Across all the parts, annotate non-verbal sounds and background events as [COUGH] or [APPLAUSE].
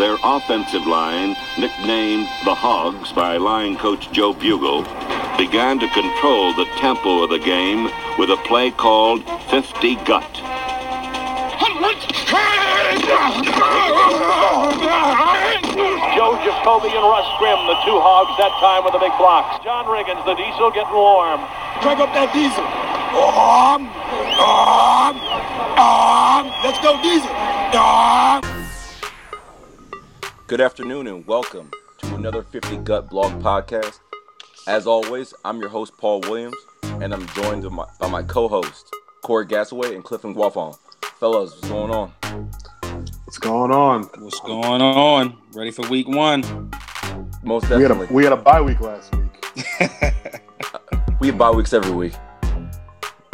their offensive line, nicknamed the Hogs by line coach Joe Bugel, began to control the tempo of the game with a play called 50 Gut. Joe Jacoby and Russ Grimm, the two hogs that time with the big blocks. John Riggins, the diesel getting warm. Crank up that diesel. Um, um, um, let's go diesel. Um. Good afternoon and welcome to another 50 Gut Blog podcast. As always, I'm your host Paul Williams, and I'm joined by my, by my co host, Corey Gasaway and Clifton Guafon. Fellas, what's going on? What's going on? What's going on? Ready for week one? Most We had definitely. a we had a bye week last week. [LAUGHS] We have bye weeks every week.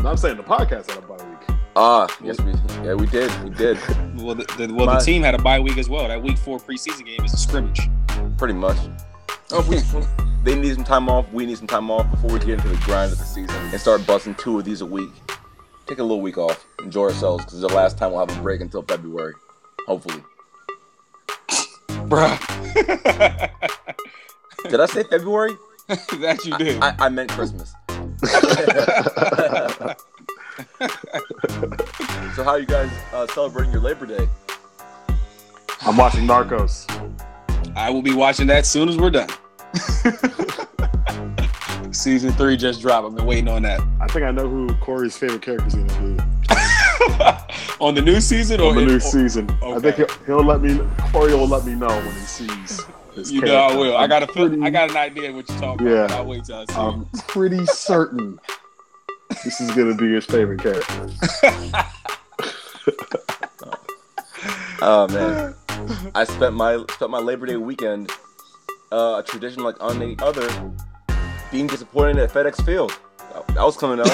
No, I'm saying the podcast had a bye week. Ah, yes, we yeah we did we did [LAUGHS] Well, the, the, well, My- the team had a bye week as well. That week four preseason game is a scrimmage. pretty much. Oh, we, [LAUGHS] they need some time off. We need some time off before we get into the grind of the season and start busting two of these a week. Take a little week off, enjoy ourselves because the last time we'll have a break until February, hopefully. [LAUGHS] Bruh. Did I say February? that you did. I, I meant Christmas. [LAUGHS] so how are you guys uh, celebrating your Labor Day? I'm watching Narcos. I will be watching that as soon as we're done. [LAUGHS] Season three just dropped. I've been waiting on that. I think I know who Corey's favorite character is going to be [LAUGHS] on the new season or on the new or- season. I think he'll, he'll let me. Corey will let me know when he sees. His You know I will. I got a feel, Pretty- I got an idea what you're talking Yeah. about. I'll wait till I see. it. I'm pretty certain this is going to be his favorite character. [LAUGHS] Oh man, I spent my spent my Labor Day weekend, uh, a tradition like any other, being disappointed at FedEx Field. That, that was coming out.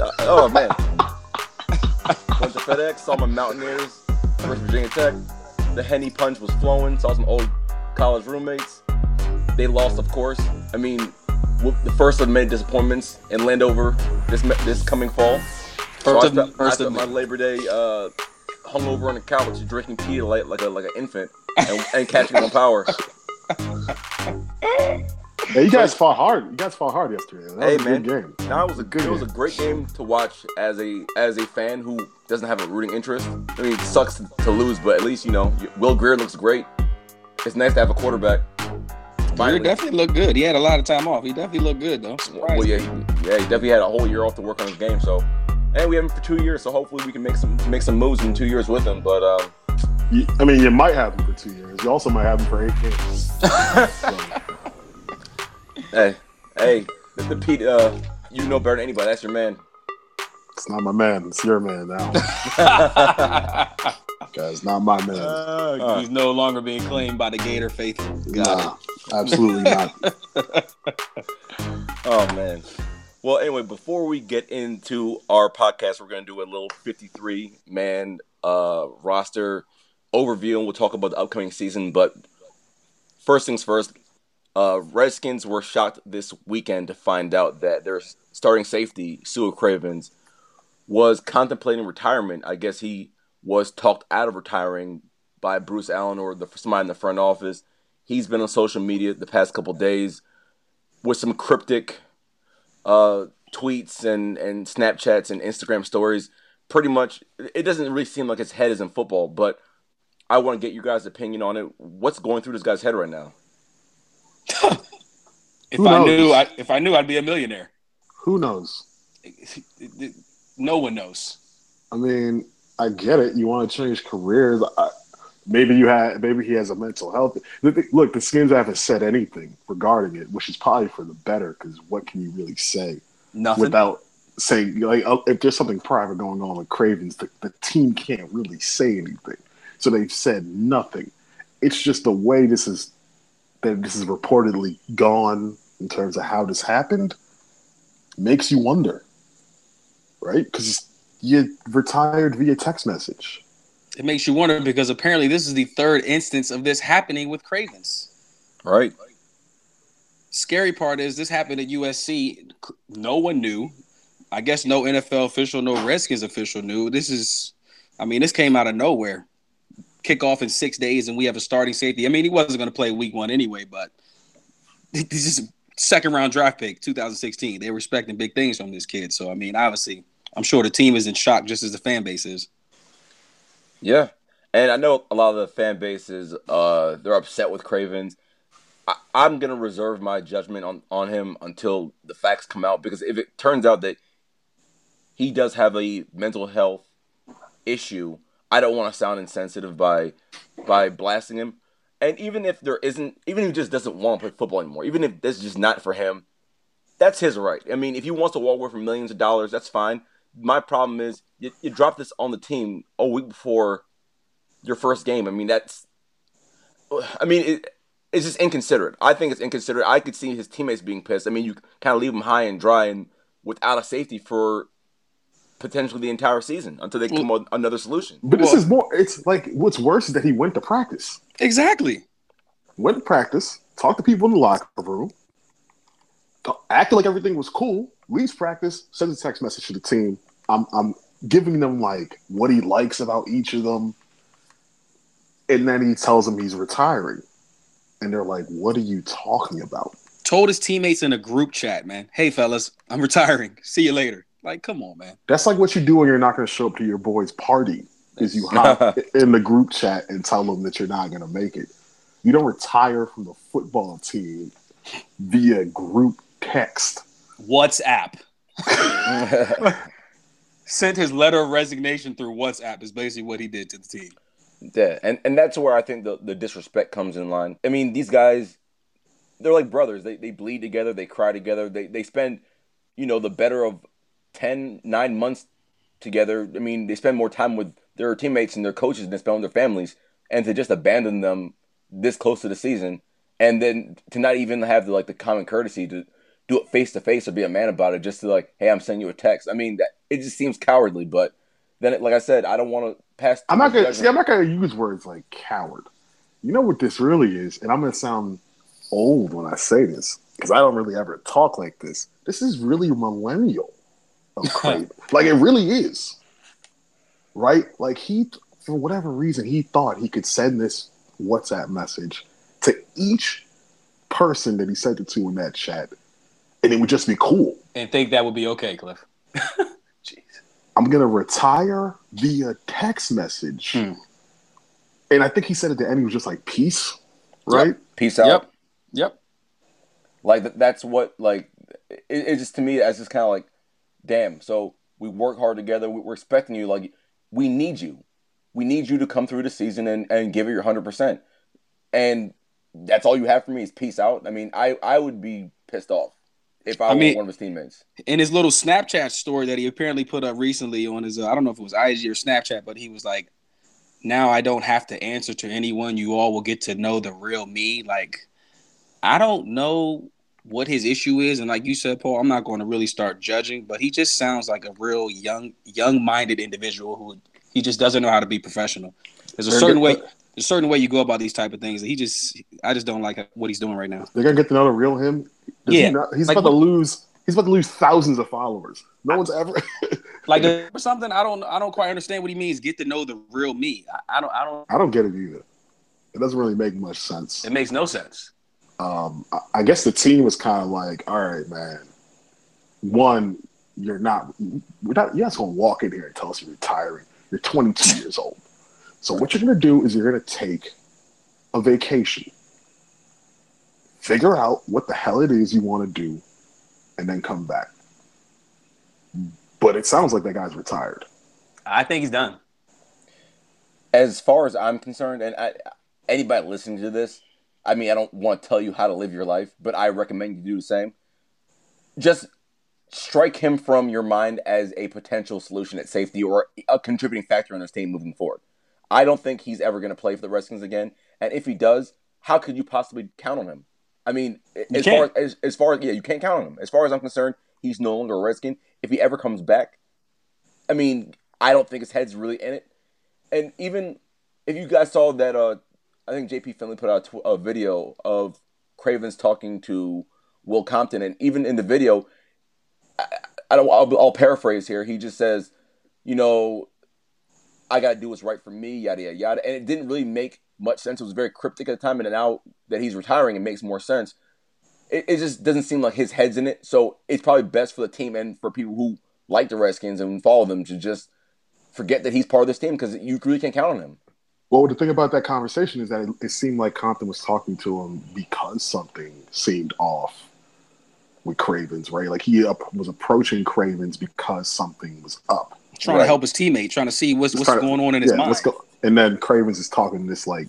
Uh, [LAUGHS] oh man, went to FedEx, saw my Mountaineers versus Virginia Tech. The Henny punch was flowing. Saw some old college roommates. They lost, of course. I mean, the first of many disappointments in Landover this this coming fall. So First I of- spent, first I of my. Labor Day uh, hung over on the couch, drinking tea like like a like an infant, and, and catching on power. [LAUGHS] Hey, you guys fought hard. You guys fought hard yesterday. That Hey, was a man. good game. Now it was a Good it was a great game to watch as a as a fan who doesn't have a rooting interest. I mean, it sucks to, to lose, but at least you know Will Grier looks great. It's nice to have a quarterback. He definitely looked good. He had a lot of time off. He definitely looked good though. Well, yeah, he, yeah, he definitely had a whole year off to work on his game. So, and we have him for two years. So hopefully we can make some make some moves in two years with him. But um, You, I mean, you might have him for two years. You also might have him for eight games. [LAUGHS] So, hey, hey, Mr. Pete, uh, you know better than anybody. That's your man. it's not my man. It's your man now. [LAUGHS] [LAUGHS] Guys, not my man. Uh, he's no longer being claimed by the Gator faithful. Nah, absolutely [LAUGHS] not. Oh man. Well, anyway, before we get into our podcast, we're gonna do a little 53 man uh, roster overview, and we'll talk about the upcoming season. But first things first, uh, Redskins were shocked this weekend to find out that their starting safety, Su'a Cravens, was contemplating retirement. I guess he was talked out of retiring by Bruce Allen or the somebody in the front office. He's been on social media the past couple days with some cryptic uh, tweets and, and Snapchats and Instagram stories. Pretty much, it doesn't really seem like his head is in football, but I want to get you guys' opinion on it. What's going through this guy's head right now? [LAUGHS] If Who I knows? knew, I, if I knew, I'd be a millionaire. Who knows? No one knows. I mean, I get it. You want to change careers. I, maybe you had. Maybe he has a mental health. Look, Look, the Skins haven't said anything regarding it, which is probably for the better. Because what can you really say Nothing. without saying like uh, if there's something private going on with Cravens, the, the team can't really say anything. So they've said nothing. It's just the way this is that this is reportedly gone in terms of how this happened makes you wonder, right? Because you retired via text message. it makes you wonder because apparently this is the third instance of this happening with Cravens. Right? Scary part is this happened at USC. No one knew. I guess no NFL official, no Redskins official knew. This is, I mean, this came out of nowhere. kick off in six days and we have a starting safety. I mean, he wasn't going to play week one anyway, but [LAUGHS] this is second round draft pick, 2016. They're respecting big things from this kid. So I mean, obviously, I'm sure the team is in shock just as the fan base is. Yeah, and I know a lot of the fan bases uh, they're upset with Cravens. I, I'm gonna reserve my judgment on on him until the facts come out because if it turns out that he does have a mental health issue, I don't want to sound insensitive by by blasting him. And even if there isn't, even if he just doesn't want to play football anymore, even if this is just not for him, that's his right. I mean, if he wants to walk away from millions of dollars, that's fine. My problem is you, you drop this on the team a week before your first game. I mean, that's, I mean, it, it's just inconsiderate. I think it's inconsiderate. I could see his teammates being pissed. I mean, you kind of leave them high and dry and without a safety for potentially the entire season until they come up with another solution. But this is more. It's like what's worse is that he went to practice. Exactly. Went to practice, talked to people in the locker room, acted like everything was cool. Leaves practice, sends a text message to the team. I'm I'm giving them like what he likes about each of them, and then he tells them he's retiring, and they're like, "What are you talking about?" Told his teammates in a group chat, man. Hey, fellas, I'm retiring. [LAUGHS] See you later. Like, come on, man. That's like what you do when you're not going to show up to your boy's party. Is you hop [LAUGHS] in the group chat and tell them that you're not going to make it. You don't retire from the football team via group text. WhatsApp. [LAUGHS] Sent his letter of resignation through WhatsApp is basically what he did to the team. Yeah, and, and that's where I think the, the disrespect comes in line. I mean, these guys, they're like brothers. They, they bleed together, they cry together, they, they spend, you know, the better of 10, 9 months together. I mean, they spend more time with their teammates and their coaches than they spend with their families. And to just abandon them this close to the season and then to not even have the like the common courtesy to do it face to face or be a man about it just to like hey i'm sending you a text. I mean that it just seems cowardly but then it, like i said i don't want to pass i'm not gonna see i'm not gonna use words like coward. You know what this really is and i'm gonna sound old when i say this because i don't really ever talk like this. This is really millennial oh, [LAUGHS] of Craven. like it really is. Right? Like he for whatever reason he thought he could send this whatsapp message to each person that he sent it to in that chat and it would just be cool. And think that would be okay, Cliff. [LAUGHS] Jeez. I'm gonna retire via text message. Hmm. And I think he said at the end he was just like peace, right? Yep. Peace out. Yep. Yep. Like that's what like it, it just to me as just kind of like, damn. So we work hard together. We're expecting you. Like we need you. We need you to come through the season and, and give it your hundred percent. And that's all you have for me is peace out. I mean, I I would be pissed off if I, I mean, one of his teammates. In his little Snapchat story that he apparently put up recently on his, uh, I don't know if it was IG or Snapchat, but he was like, "Now I don't have to answer to anyone. You all will get to know the real me." Like, I don't know what his issue is, and like you said, Paul, I'm not going to really start judging, but he just sounds like a real young, young-minded individual who he just doesn't know how to be professional. There's a certain way a certain way you go about these type of things. He just, I just don't like what he's doing right now. They're gonna get to know the real him. Yeah, he not, he's like, about to lose. He's about to lose thousands of followers. No one's ever [LAUGHS] like for something. I don't. I don't quite understand what he means. Get to know the real me. I, I don't. I don't. I don't get it either. It doesn't really make much sense. It makes no sense. Um, I, I guess the team was kind of like, all right, man. One, you're not. We're not. You're not gonna walk in here and tell us you're retiring. You're 22 years old. So what you're going to do is you're going to take a vacation, figure out what the hell it is you want to do, and then come back. But it sounds like that guy's retired. I think he's done. As far as I'm concerned, and I, anybody listening to this, I mean, I don't want to tell you how to live your life, but I recommend you do the same. Just strike him from your mind as a potential solution at safety or a contributing factor in this team moving forward. I don't think he's ever going to play for the Redskins again. And if he does, how could you possibly count on him? I mean, you as can't. far as, as far as yeah, you can't count on him. As far as I'm concerned, he's no longer a Redskin. If he ever comes back, I mean, I don't think his head's really in it. And even if you guys saw that, uh, I think JP Finlay put out a video of Cravens talking to Will Compton, and even in the video, I, I don't. I'll, I'll paraphrase here. He just says, you know, I gotta do what's right for me, yada yada yada. And it didn't really make much sense. It was very cryptic at the time, and now that he's retiring, it makes more sense. It, it just doesn't seem like his head's in it. So it's probably best for the team and for people who like the Redskins and follow them to just forget that he's part of this team because you really can't count on him. Well, the thing about that conversation is that it, it seemed like Compton was talking to him because something seemed off with Cravens, right? Like he up, was approaching Cravens because something was up. Trying Right. to help his teammate, trying to see what's Just what's trying to- going on in his yeah, mind. let's go. And then Cravens is talking this like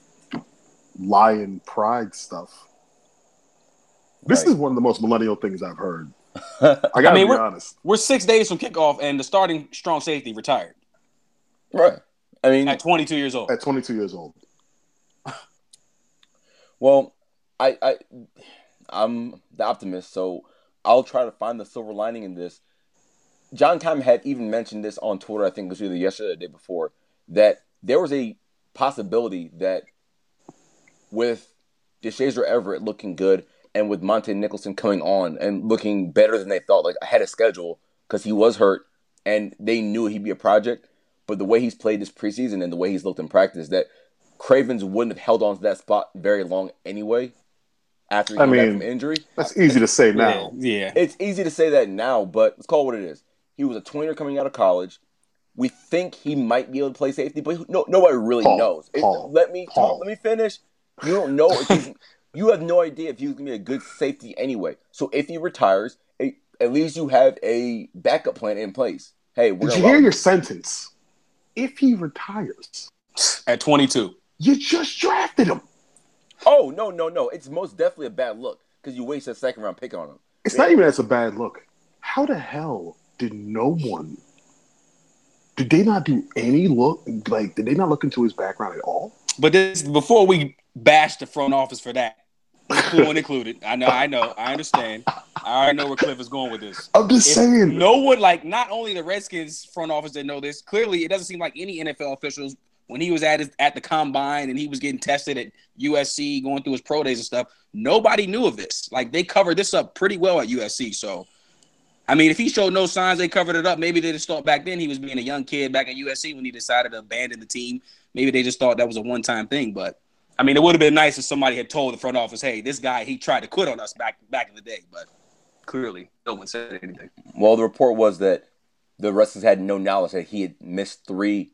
lion pride stuff. This Right. is one of the most millennial things I've heard. [LAUGHS] I gotta mean, be we're- honest. We're six days from kickoff, and the starting strong safety retired Right. I mean, at 22 years old. At 22 years old, [LAUGHS] Well, I, I, I'm the optimist, so I'll try to find the silver lining in this. John Keim had even mentioned this on Twitter. I think it was either yesterday or the day before that there was a possibility that with Deshazor Everett looking good and with Montae Nicholson coming on and looking better than they thought, like ahead of schedule because he was hurt and they knew he'd be a project. But the way he's played this preseason and the way he's looked in practice, that Cravens wouldn't have held on to that spot very long anyway after he I came back mean, from injury. that's easy to say now. Yeah, yeah. It's easy to say that now, but let's call it what it is. He was a tweener coming out of college. We think he might be able to play safety, but no, nobody really Paul, knows. It- let me Paul. Let me finish. You don't know if he's, [LAUGHS] you have no idea if he's gonna be a good safety anyway. So if he retires, a- at least you have a backup plan in place. Hey, we're Did you hear rock- your sentence? If he retires, At 22. you just drafted him. Oh no, no, no! It's most definitely a bad look because you wasted a second round pick on him. It's not even as a bad look. How the hell did no one? Did they not do any look? Like, did they not look into his background at all? But this before we bash the front office for that, Cool included. I know, I know, I understand. I already know where Cliff is going with this. I'm just If saying. no one like not only the Redskins front office that know this. Clearly, it doesn't seem like any NFL officials when he was at his, at the combine and he was getting tested at USC, going through his pro days and stuff. Nobody knew of this. Like they covered this up pretty well at USC. So, I mean, if he showed no signs, they covered it up. Maybe they just thought back then he was being a young kid back at USC when he decided to abandon the team. Maybe they just thought that was a one time thing. But I mean, it would have been nice if somebody had told the front office, "Hey, this guy he tried to quit on us back back in the day." But clearly, no one said anything. Well, the report was that the Redskins had no knowledge that he had missed three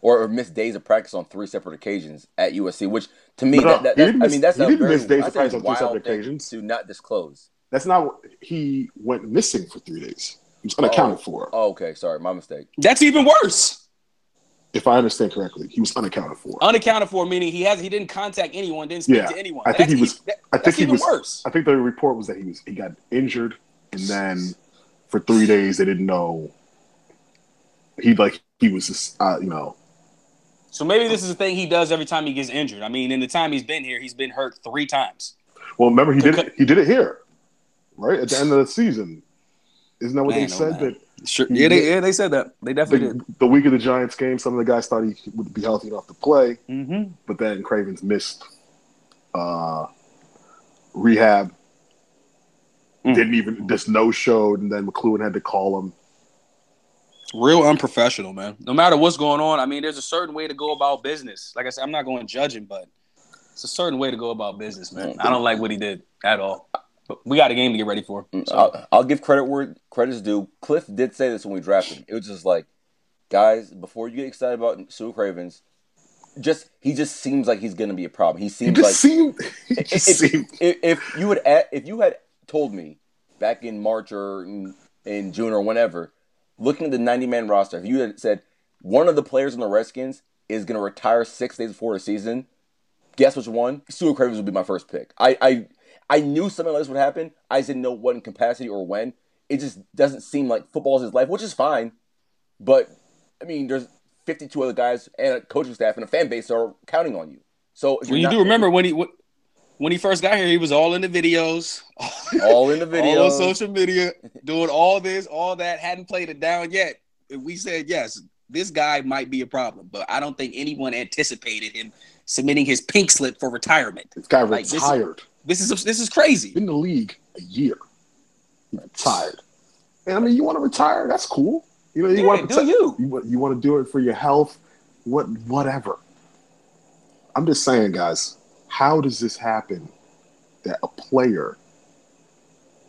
or, or missed days of practice on three separate occasions at USC, which to me, No, uh, that, that, that- didn't I miss- mean, that's he a very, miss days of practice on two wild separate thing occasions. to not disclose. That's not. what- He went missing for three days. He was unaccounted for. Oh, okay, sorry, my mistake. That's even worse. If I understand correctly, he was unaccounted for. Unaccounted for, meaning he has he didn't contact anyone, didn't speak Yeah, to anyone. I think That's he was- that- I think he was. worse. I think the report was that he was he got injured, and then for three days they didn't know. He like he was just uh, you know So maybe this is a thing he does every time he gets injured. I mean, in the time he's been here, he's been hurt three times. Well, remember he did it. He did it here, right at the end of the season. Isn't that what Man, they oh, said? That Sure. Yeah, they- yeah, they said that. They definitely the, the week of the Giants game, some of the guys thought he would be healthy enough to play, Mm-hmm. but then Cravens missed uh, rehab. Mm. Didn't even just no showed, and then McCloughan had to call him. Real unprofessional, man. No matter what's going on, I mean, there's a certain way to go about business. Like I said, I'm not going to judge him, but it's a certain way to go about business, man. I don't like what he did at all. But we got a game to get ready for. Mm, so, I'll, I'll give credit where credit's due. Cliff did say this when we drafted him. It was just like, guys, before you get excited about Su'a Cravens, just he just seems like he's gonna be a problem. He He seems just like seemed. [LAUGHS] He if, just if- seemed. if- if you had a- if you had told me back in March or in, in June or whenever, looking at the 90 man roster, if you had said one of the players on the Redskins is going to retire six days before the season, guess which one? Su'a Cravens would be my first pick. I, I I knew something like this would happen. I just didn't know what in capacity or when. It just doesn't seem like football is his life, which is fine. But I mean, there's 52 other guys and a coaching staff and a fan base are counting on you. So if well, you're you not- do remember when he when he first got here, he was all in the videos, all in the video, [LAUGHS] all on social media, doing all this, all that. Hadn't played it down yet. We said yes, this guy might be a problem, but I don't think anyone anticipated him submitting his pink slip for retirement. This guy Like, this- retired. This is this is crazy. Been in the league a year. Retired. And I mean, you want to retire? That's cool. You know, you Yeah, want to do you. you want you want to do it for your health, what whatever. I'm just saying, guys, how does this happen that a player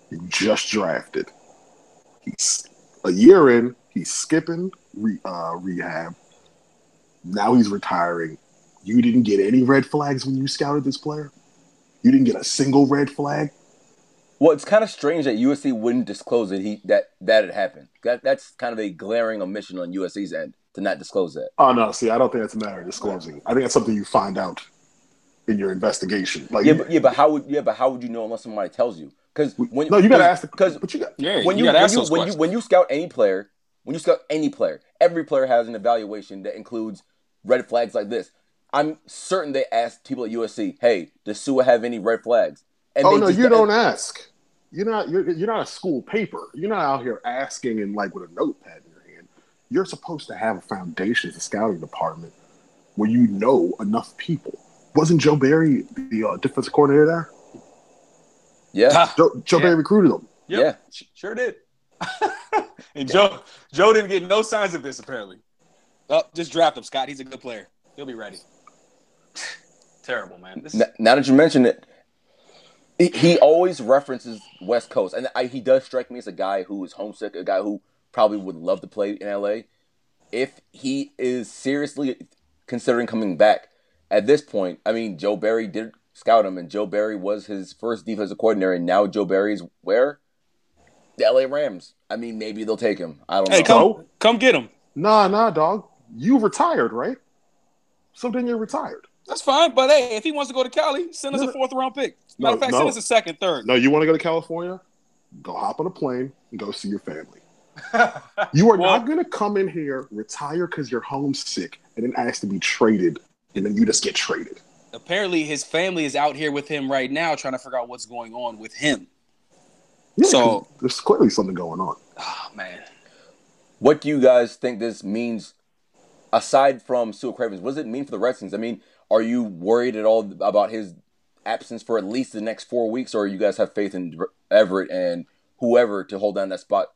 you just drafted, he's a year in, he's skipping re, uh, rehab, now he's retiring. You didn't get any red flags when you scouted this player. You didn't get a single red flag. Well, it's kind of strange that USC wouldn't disclose it. He that that had happened. That that's kind of a glaring omission on USC's end to not disclose that. Oh no, see, I don't think that's a matter of disclosing. I think that's something you find out in your investigation. Like, Yeah, but yeah, but how would yeah, but how would you know unless somebody tells you? Because when no, you gotta ask because but you got Yeah, when you, gotta when ask you when you when you scout any player, when you scout any player, every player has an evaluation that includes red flags like this. I'm certain they asked people at USC, "Hey, does Sua have any red flags?" And oh they no, just- you don't ask. You're not you're, you're not a school paper. You're not out here asking and like with a notepad in your hand. You're supposed to have a foundation as a scouting department where you know enough people. Wasn't Joe Barry the uh, defensive coordinator there? Yeah, Joe, Joe Yeah. Barry recruited him. Yep, Yeah. sure did. [LAUGHS] and Joe Joe didn't get no signs of this apparently. Oh, just draft him, Scott. He's a good player. He'll be ready. Terrible, man. This is, N- now that you mention it, he, he always references West Coast, and I, he does strike me as a guy who is homesick, a guy who probably would love to play in LA. If he is seriously considering coming back at this point, I mean, Joe Barry did scout him, and Joe Barry was his first defensive coordinator, and now Joe Barry's where? The LA Rams. I mean, maybe they'll take him. I don't hey, know. come come get him. Nah, nah, dog. You retired, right? So then you're retired. That's fine. But hey, if he wants to go to Cali, send us No, a fourth round pick. Matter of fact, no. send us a second, third. No, you want to go to California? Go hop on a plane and go see your family. [LAUGHS] You are Well- not going to come in here, retire because you're homesick, and then ask to be traded, and then you just get traded. Apparently, his family is out here with him right now, trying to figure out what's going on with him. Yeah, So- there's clearly something going on. Oh man. What do you guys think this means aside from Su'a Cravens? What does it mean for the Redskins? I mean, are you worried at all about his absence for at least the next four weeks, or you guys have faith in Everett and whoever to hold down that spot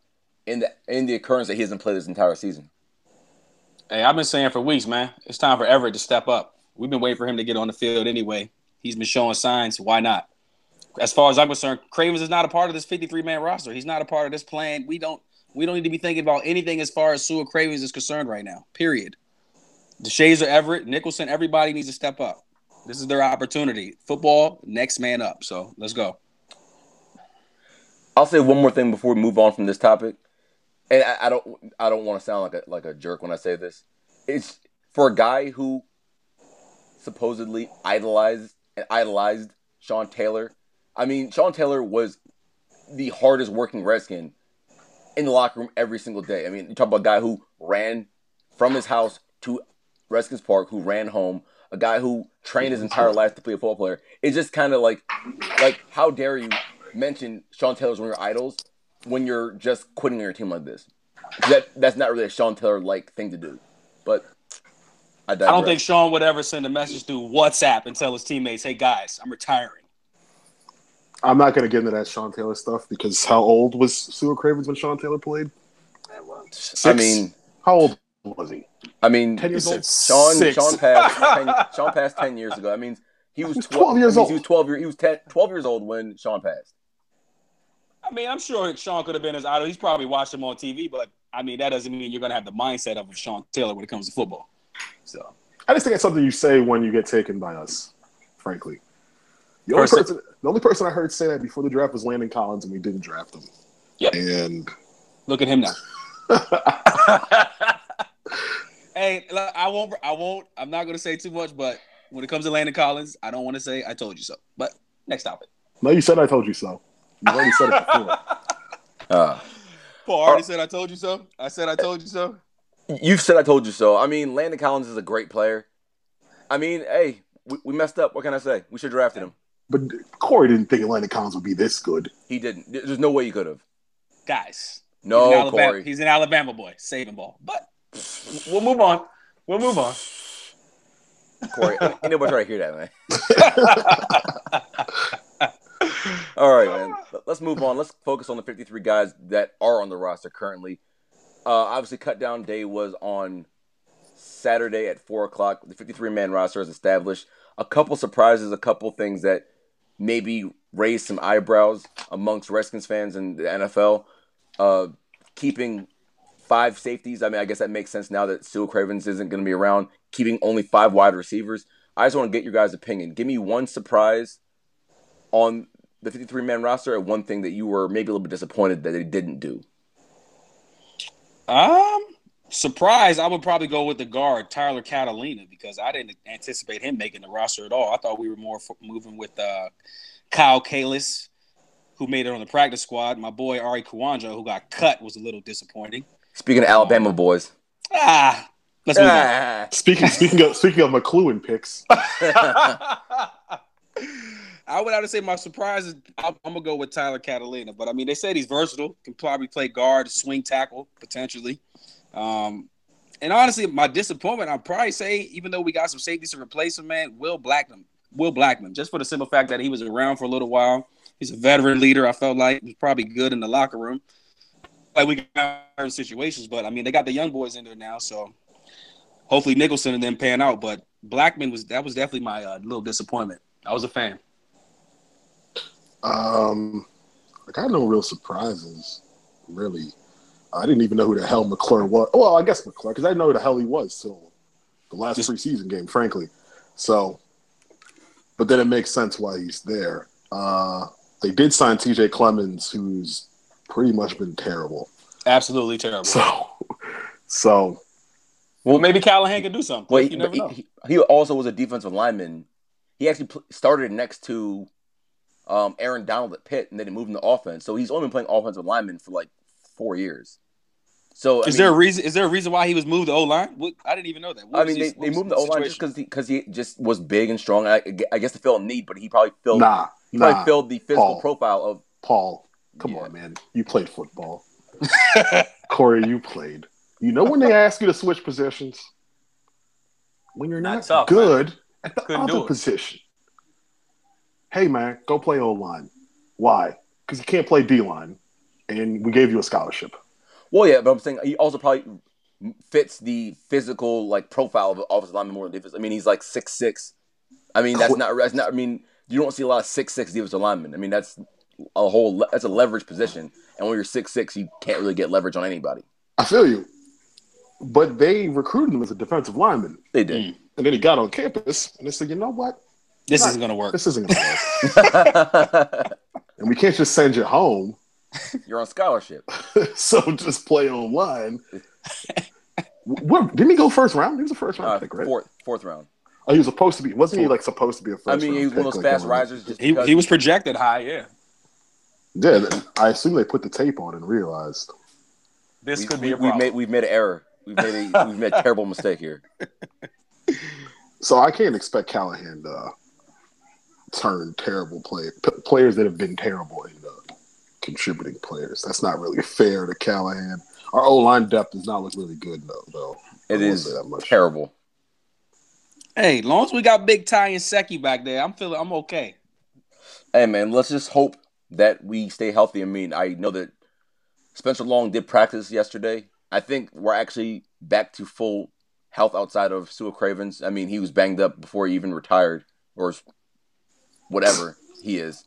in the in the occurrence that he hasn't played this entire season? Hey, I've been saying for weeks, man. It's time for Everett to step up. We've been waiting for him to get on the field anyway. He's been showing signs. Why not? As far as I'm concerned, Cravens is not a part of this 53 man roster. He's not a part of this plan. We don't we don't need to be thinking about anything as far as Su'a Cravens is concerned right now. Period. Deshazor, Everett, Nicholson, everybody needs to step up. This is their opportunity. Football, next man up. So let's go. I'll say one more thing before we move on from this topic, and I, I don't I don't want to sound like a like a jerk when I say this. It's for a guy who supposedly idolized and idolized Sean Taylor. I mean, Sean Taylor was the hardest working Redskin in the locker room every single day. I mean, you talk about a guy who ran from his house to Redskins Park, who ran home, a guy who trained his entire life to be a football player. It's just kind of like, like, how dare you mention Sean Taylor's one of your idols when you're just quitting on your team like this? That that's not really a Sean Taylor like thing to do. But I, I don't think Sean would ever send a message through WhatsApp and tell his teammates, hey guys, I'm retiring. I'm not going to get into that Sean Taylor stuff because how old was Su'a Cravens when Sean Taylor played? I mean, How old was he? I mean, 10 years old? Sean Six. Sean passed [LAUGHS] 10, Sean passed ten years ago. I mean, he was was 12, 12 years old. He was twelve years. He was 10, 12 years old when Sean passed. I mean, I'm sure Sean could have been his idol. He's probably watched him on TV, but I mean, that doesn't mean you're going to have the mindset of Sean Taylor when it comes to football. So, I just think it's something you say when you get taken by us, frankly. The only, Person- person, the only person I heard say that before the draft was Landon Collins, and we didn't draft him. Yep. And look at him now. [LAUGHS] hey, look, I won't. I won't. I'm not going to say too much, but when it comes to Landon Collins, I don't want to say I told you so. But next topic. no, you said I told you so. You already said it before. [LAUGHS] Uh, Paul already said I told you so. I said I told you so. you've said I told you so. I mean, Landon Collins is a great player. I mean, hey, we, we messed up. What can I say? We should have drafted him. But Corey didn't think Landon Collins would be this good. He didn't. There's no way he could have. Guys, No, Alabama, Corey. He's an Alabama boy, saving ball. But we'll move on. We'll move on. Corey, ain't nobody trying to hear that, man. [LAUGHS] All right, man. Let's move on. Let's focus on the 53 guys that are on the roster currently. uh, obviously, cut down day was on Saturday at four o'clock. The 53 man roster is established. A couple surprises, a couple things that maybe raised some eyebrows amongst Redskins fans and the NFL. Uh, keeping five safeties. I mean, I guess that makes sense now that Su'a Cravens isn't going to be around. Keeping only five wide receivers. I just want to get your guys' opinion. Give me one surprise on the 53 man roster and one thing that you were maybe a little bit disappointed that they didn't do. Um, surprise, I would probably go with the guard Tyler Catalina because I didn't anticipate him making the roster at all. I thought we were more moving with uh, Kyle Kalis, who made it on the practice squad. My boy Arie Kouandjio, who got cut, was a little disappointing. Speaking of Alabama boys, Ah, let's move on. Ah. Speaking speaking of speaking of McCloughan picks, [LAUGHS] [LAUGHS] I would have to say my surprise is I'm, I'm gonna go with Tyler Catalina, but I mean they said he's versatile, can probably play guard, swing tackle potentially. Um, and honestly, my disappointment, I'd probably say, even though we got some safeties to replace him, man, Will Blackmon, Will Blackmon, just for the simple fact that he was around for a little while. He's a veteran leader. I felt like he was probably good in the locker room. Like we got certain situations, but I mean they got the young boys in there now, so hopefully Nicholson and them pan out. But Blackmon was that was definitely my uh, little disappointment. I was a fan. um, I had no real surprises, really. I didn't even know who the hell McClure was. Well, I guess McClure, because I didn't know who the hell he was till the last preseason game, frankly. So, but then it makes sense why he's there. Uh, they did sign T.J. Clemmings, who's pretty much been terrible. Absolutely terrible. So, so well, maybe Callahan could do something. Well, you he, never know. he, he also was a defensive lineman. He actually pl- started next to um, Aaron Donald at Pitt, and then he moved into offense. So he's only been playing offensive lineman for like four years. So I is mean, there a reason? Is there a reason why he was moved to O line? I didn't even know that. What I mean, they, his- they what moved the the O line just situation? because because he, just was big and strong. I, I guess to fill a need, but he probably filled nah, he probably filled the physical Paul. profile of Paul, come Yeah. on, man. You played football. [LAUGHS] Corey, you played. You know when they ask you to switch positions? When you're Not not, tough, good at the Couldn't other position. Hey, man, go play O line. Why? Because you can't play D line, and we gave you a scholarship. Well, yeah, but I'm saying he also probably fits the physical like profile of an offensive lineman more than defense. I mean, he's like six six. I mean, that's not that's not. I mean, you don't see a lot of six six defensive linemen. I mean, that's a whole le- that's a leverage position, and when you're six six, you can't really get leverage on anybody. I feel you. But they recruited him as a defensive lineman. They did. And then he got on campus, and they said, you know what? This Not- isn't going to work. This isn't going to work. [LAUGHS] [LAUGHS] and we can't just send you home. [LAUGHS] you're on scholarship. so just play online. what, didn't he go first round? He was a first round Uh, pick, right? fourth fourth round. Oh, he was supposed to be. Wasn't he like supposed to be a first? I mean, round he was one of those like, fast risers. He, he was projected high. Yeah, Yeah, I assume they put the tape on and realized. this we, could be we, a we've made we've made an error. We've made a, we've made a terrible mistake here. [LAUGHS] [LAUGHS] So I can't expect Callahan to uh, turn terrible play p- players that have been terrible into contributing players. That's not really fair to Callahan. Our O line depth does not look really good though. Though I It won't is say that much. terrible. Hey, long as we got Big Ty Nsekhe back there, I'm feeling I'm okay. Hey man, let's just hope that we stay healthy. I mean, I know that Spencer Long did practice yesterday. I think we're actually back to full health outside of Sua Cravens. I mean, he was banged up before he even retired or whatever he is.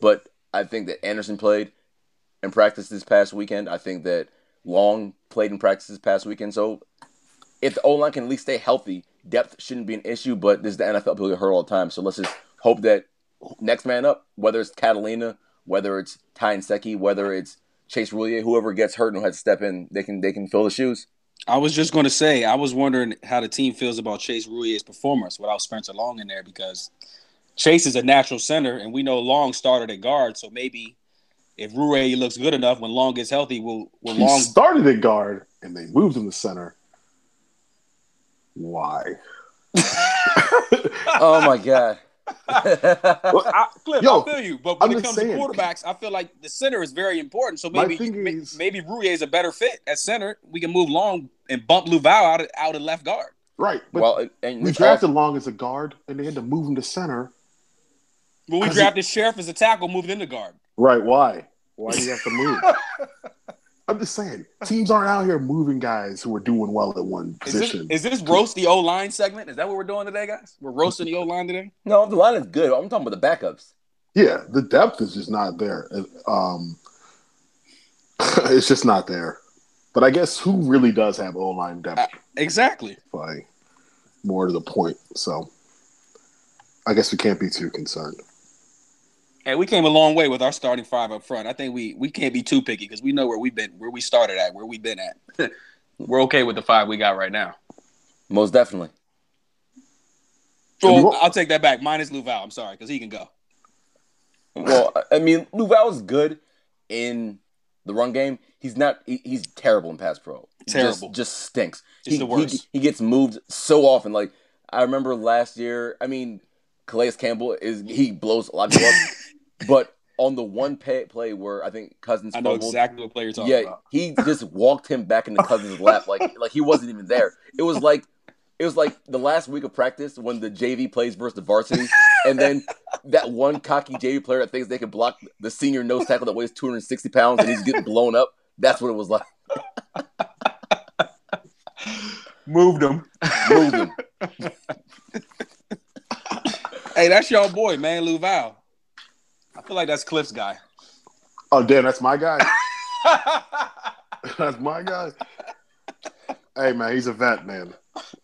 But I think that Anderson played in practice this past weekend. I think that Long played in practice this past weekend. So if the O line can at least stay healthy, depth shouldn't be an issue. But this is the NFL; people get hurt all the time. So let's just hope that next man up, whether it's Catalina, whether it's Ty Nsekhe, whether it's Chase Roullier, whoever gets hurt and has to step in, they can they can fill the shoes. I was just going to say, I was wondering how the team feels about Chase Roullier's performance without Spencer Long in there because Chase is a natural center, and we know Long started at guard. So maybe if Roullier looks good enough when Long gets healthy, will will He Long? started at guard and they moved him to center. Why? [LAUGHS] Oh my god! [LAUGHS] I, Cliff, Yo, I feel you, but when I'm it comes saying. to quarterbacks, I feel like the center is very important. So maybe is- maybe Roullier is a better fit at center. We can move Long and bump Lauvao out of, out of left guard. right, but well, and we drafted also- Long as a guard and they had to move him to center. When we drafted Scherff as a tackle, moved into guard. Right? Why? Why do you have to move? [LAUGHS] I'm just saying, teams aren't out here moving guys who are doing well at one Is this, position. is this roast the O line segment? Is that what we're doing today, guys? We're roasting the O line today. No, the line is good. I'm talking about the backups. yeah, the depth is just not there. Um, [LAUGHS] it's just not there. But I guess who really does have O line depth? Uh, Exactly. By more to the point. So I guess we can't be too concerned. And we came a long way with our starting five up front. I think we we can't be too picky because we know where we've been, where we started at, where we've been at. [LAUGHS] We're okay with the five we got right now. Most definitely. Well, Well- I'll take that back. Minus Lauvao. I'm sorry because he can go. Well, I mean, Lauvao is good in the run game. He's not. He, he's terrible in pass pro. Terrible. Just, just stinks. Just he, the worst. He, he gets moved so often. Like I remember last year. I mean, Calais Campbell is he blows a lot of people up. [LAUGHS] but on the one pay, play where I think Cousins I know fumbled, exactly what player you're talking yeah, about. he just walked him back into Cousins' lap like [LAUGHS] like he wasn't even there. It was like it was like the last week of practice when the JV plays versus the varsity, and then that one cocky JV player that thinks they can block the senior nose tackle that weighs 260 pounds and he's getting blown up. That's what it was like. Moved him. Moved him. [LAUGHS] Hey, that's your boy, man, Lauvao. I feel like that's Cliff's guy. Oh, damn, that's my guy. [LAUGHS] [LAUGHS] that's my guy. Hey, man, he's a vet, man.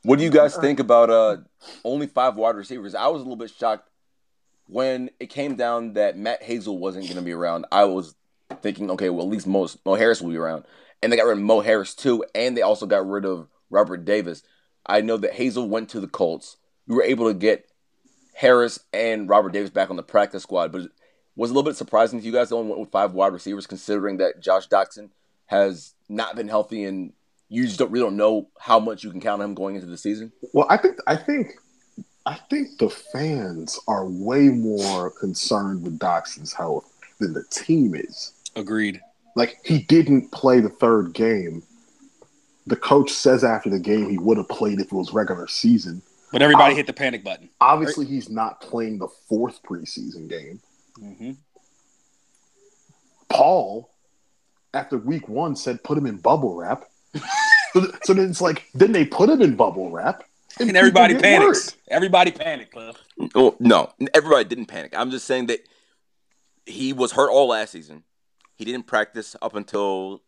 What do you guys think about uh only five wide receivers? I was a little bit shocked when it came down that Matt Hazel wasn't going to be around. I was thinking, okay, well at least Mo, Mo Harris will be around, and they got rid of Mo Harris too, and they also got rid of Robert Davis. I know that Hazel went to the Colts. We were able to get Harris and Robert Davis back on the practice squad, but it was a little bit surprising to you guys. They only went with five wide receivers, considering that Josh Doctson has not been healthy and you just don't really don't know how much you can count on him going into the season. Well, I think I think I think the fans are way more concerned with Doctson's health than the team is. Agreed. Like he didn't play the third game. The coach says after the game he would have played if it was regular season. But everybody Uh, hit the panic button. Obviously, he's not playing the fourth preseason game. Hmm Paul, after week one, said put him in bubble wrap. [LAUGHS] so, th- so then it's like, then they put him in bubble wrap, And everybody people panics. worried. Everybody panicked, Cliff. Oh no, everybody didn't panic. I'm just saying that he was hurt all last season. He didn't practice up until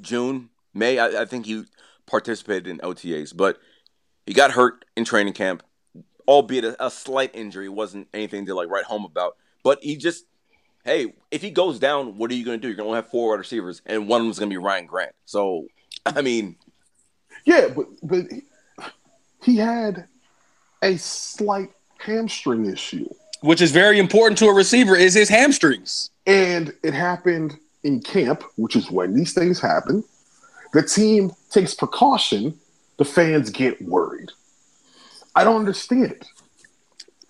June, May. I, I think he participated in OTAs, but he got hurt in training camp, albeit a, a slight injury. Wasn't anything to like write home about. But he just, hey, if he goes down, what are you going to do? You're going to have four wide receivers, and one of them is going to be Ryan Grant. So, [LAUGHS] I mean, Yeah, but but he- he had a slight hamstring issue, Which is very important to a receiver is his hamstrings. and it happened in camp, which is when these things happen. The team takes precaution. The fans get worried. I don't understand it.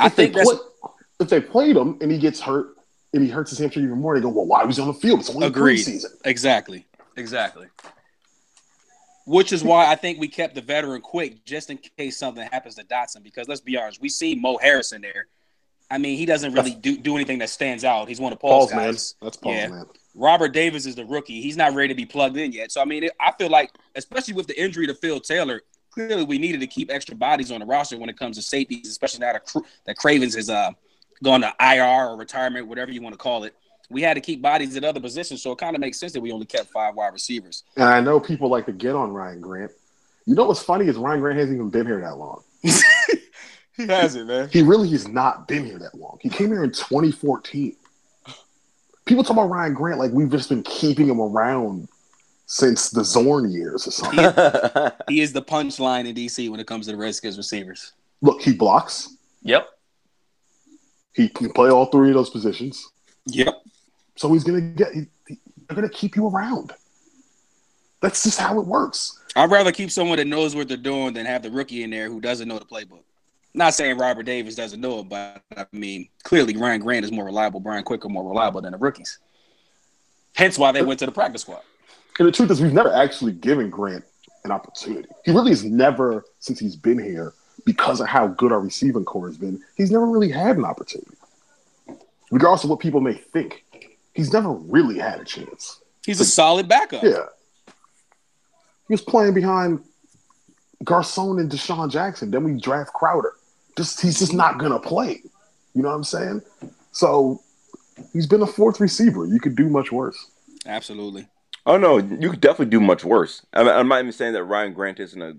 I If they think that's play- if they played him and he gets hurt and he hurts his hamstring even more, they go, "Well, why was he on the field? It's only Agreed. preseason." exactly. Exactly. Which is why I think we kept the veteran quick just in case something happens to Doctson. Because let's be honest, we see Mo Harrison there. I mean, he doesn't really do, do anything that stands out. He's one of Paul's, Paul's man. guys. That's Paul's Yeah. man. Robert Davis is the rookie. He's not ready to be plugged in yet. So I mean, it, I feel like, especially with the injury to Phil Taylor, clearly we needed to keep extra bodies on the roster when it comes to safeties, especially now that, that Cravens has uh, gone to IR or retirement, whatever you want to call it. We had to keep bodies at other positions, so it kind of makes sense that we only kept five wide receivers. And I know people like to get on Ryan Grant. You know what's funny is Ryan Grant hasn't even been here that long. [LAUGHS] he hasn't, man. He really has not been here that long. He came here in 2014. People talk about Ryan Grant like we've just been keeping him around since the Zorn years or something. [LAUGHS] He is the punchline in DC when it comes to the Redskins receivers. Look, he blocks. Yep. He can play all three of those positions. Yep. So he's gonna get. He, he- they're gonna keep you around. That's just how it works. I'd rather keep someone that knows what they're doing than have the rookie in there who doesn't know the playbook. Not saying Robert Davis doesn't know it, but I mean, clearly Ryan Grant is more reliable, Brian Quicker more reliable than the rookies. Hence why they went to the practice squad. And the truth is, we've never actually given Grant an opportunity. He really has never, since he's been here, because of how good our receiving core has been, he's never really had an opportunity. Regardless of what people may think, he's never really had a chance. He's a solid backup. Yeah. He was playing behind Garcon and DeSean Jackson. Then we draft Crowder. Just he's just not gonna play. You know what I'm saying? So he's been a fourth receiver. You could do much worse. Absolutely. Oh no, you could definitely do much worse. I'm, I'm not even saying that Ryan Grant isn't a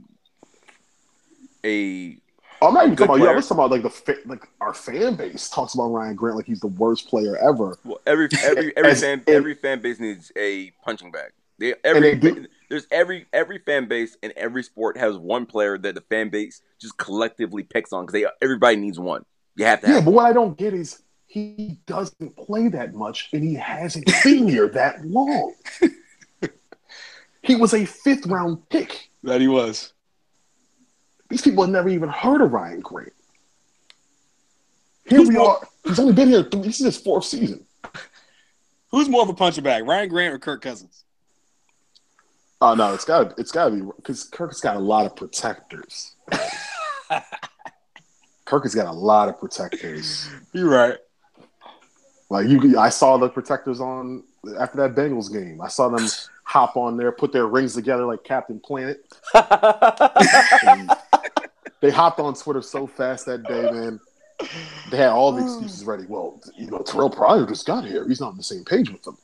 a I'm not even talking about. Yeah, player. let's talk about like the fa- like our fan base talks about Ryan Grant like he's the worst player ever. well, every every [LAUGHS] every As- fan and- every fan base needs a punching bag. They, every they do- there's every every fan base in every sport has one player that the fan base just collectively picks on because they everybody needs one. You have to Yeah, have. but what I don't get is he doesn't play that much, and he hasn't been here that long. [LAUGHS] he was a fifth round pick. That he was. These people have never even heard of Ryan Grant. Here Who's we more- are. He's only been here. Three, this is his fourth season. Who's more of a puncher bag, Ryan Grant or Kirk Cousins? Oh no, it's got it's got to be because Kirk's got a lot of protectors. [LAUGHS] Kirk has got a lot of protectors. You're right. Like you, I saw the protectors on after that Bengals game. I saw them hop on there, put their rings together like Captain Planet. [LAUGHS] They hopped on Twitter so fast that day, man. They had all the oh. excuses ready. Well, you know, Terrelle Pryor just got here. He's not on the same page with them.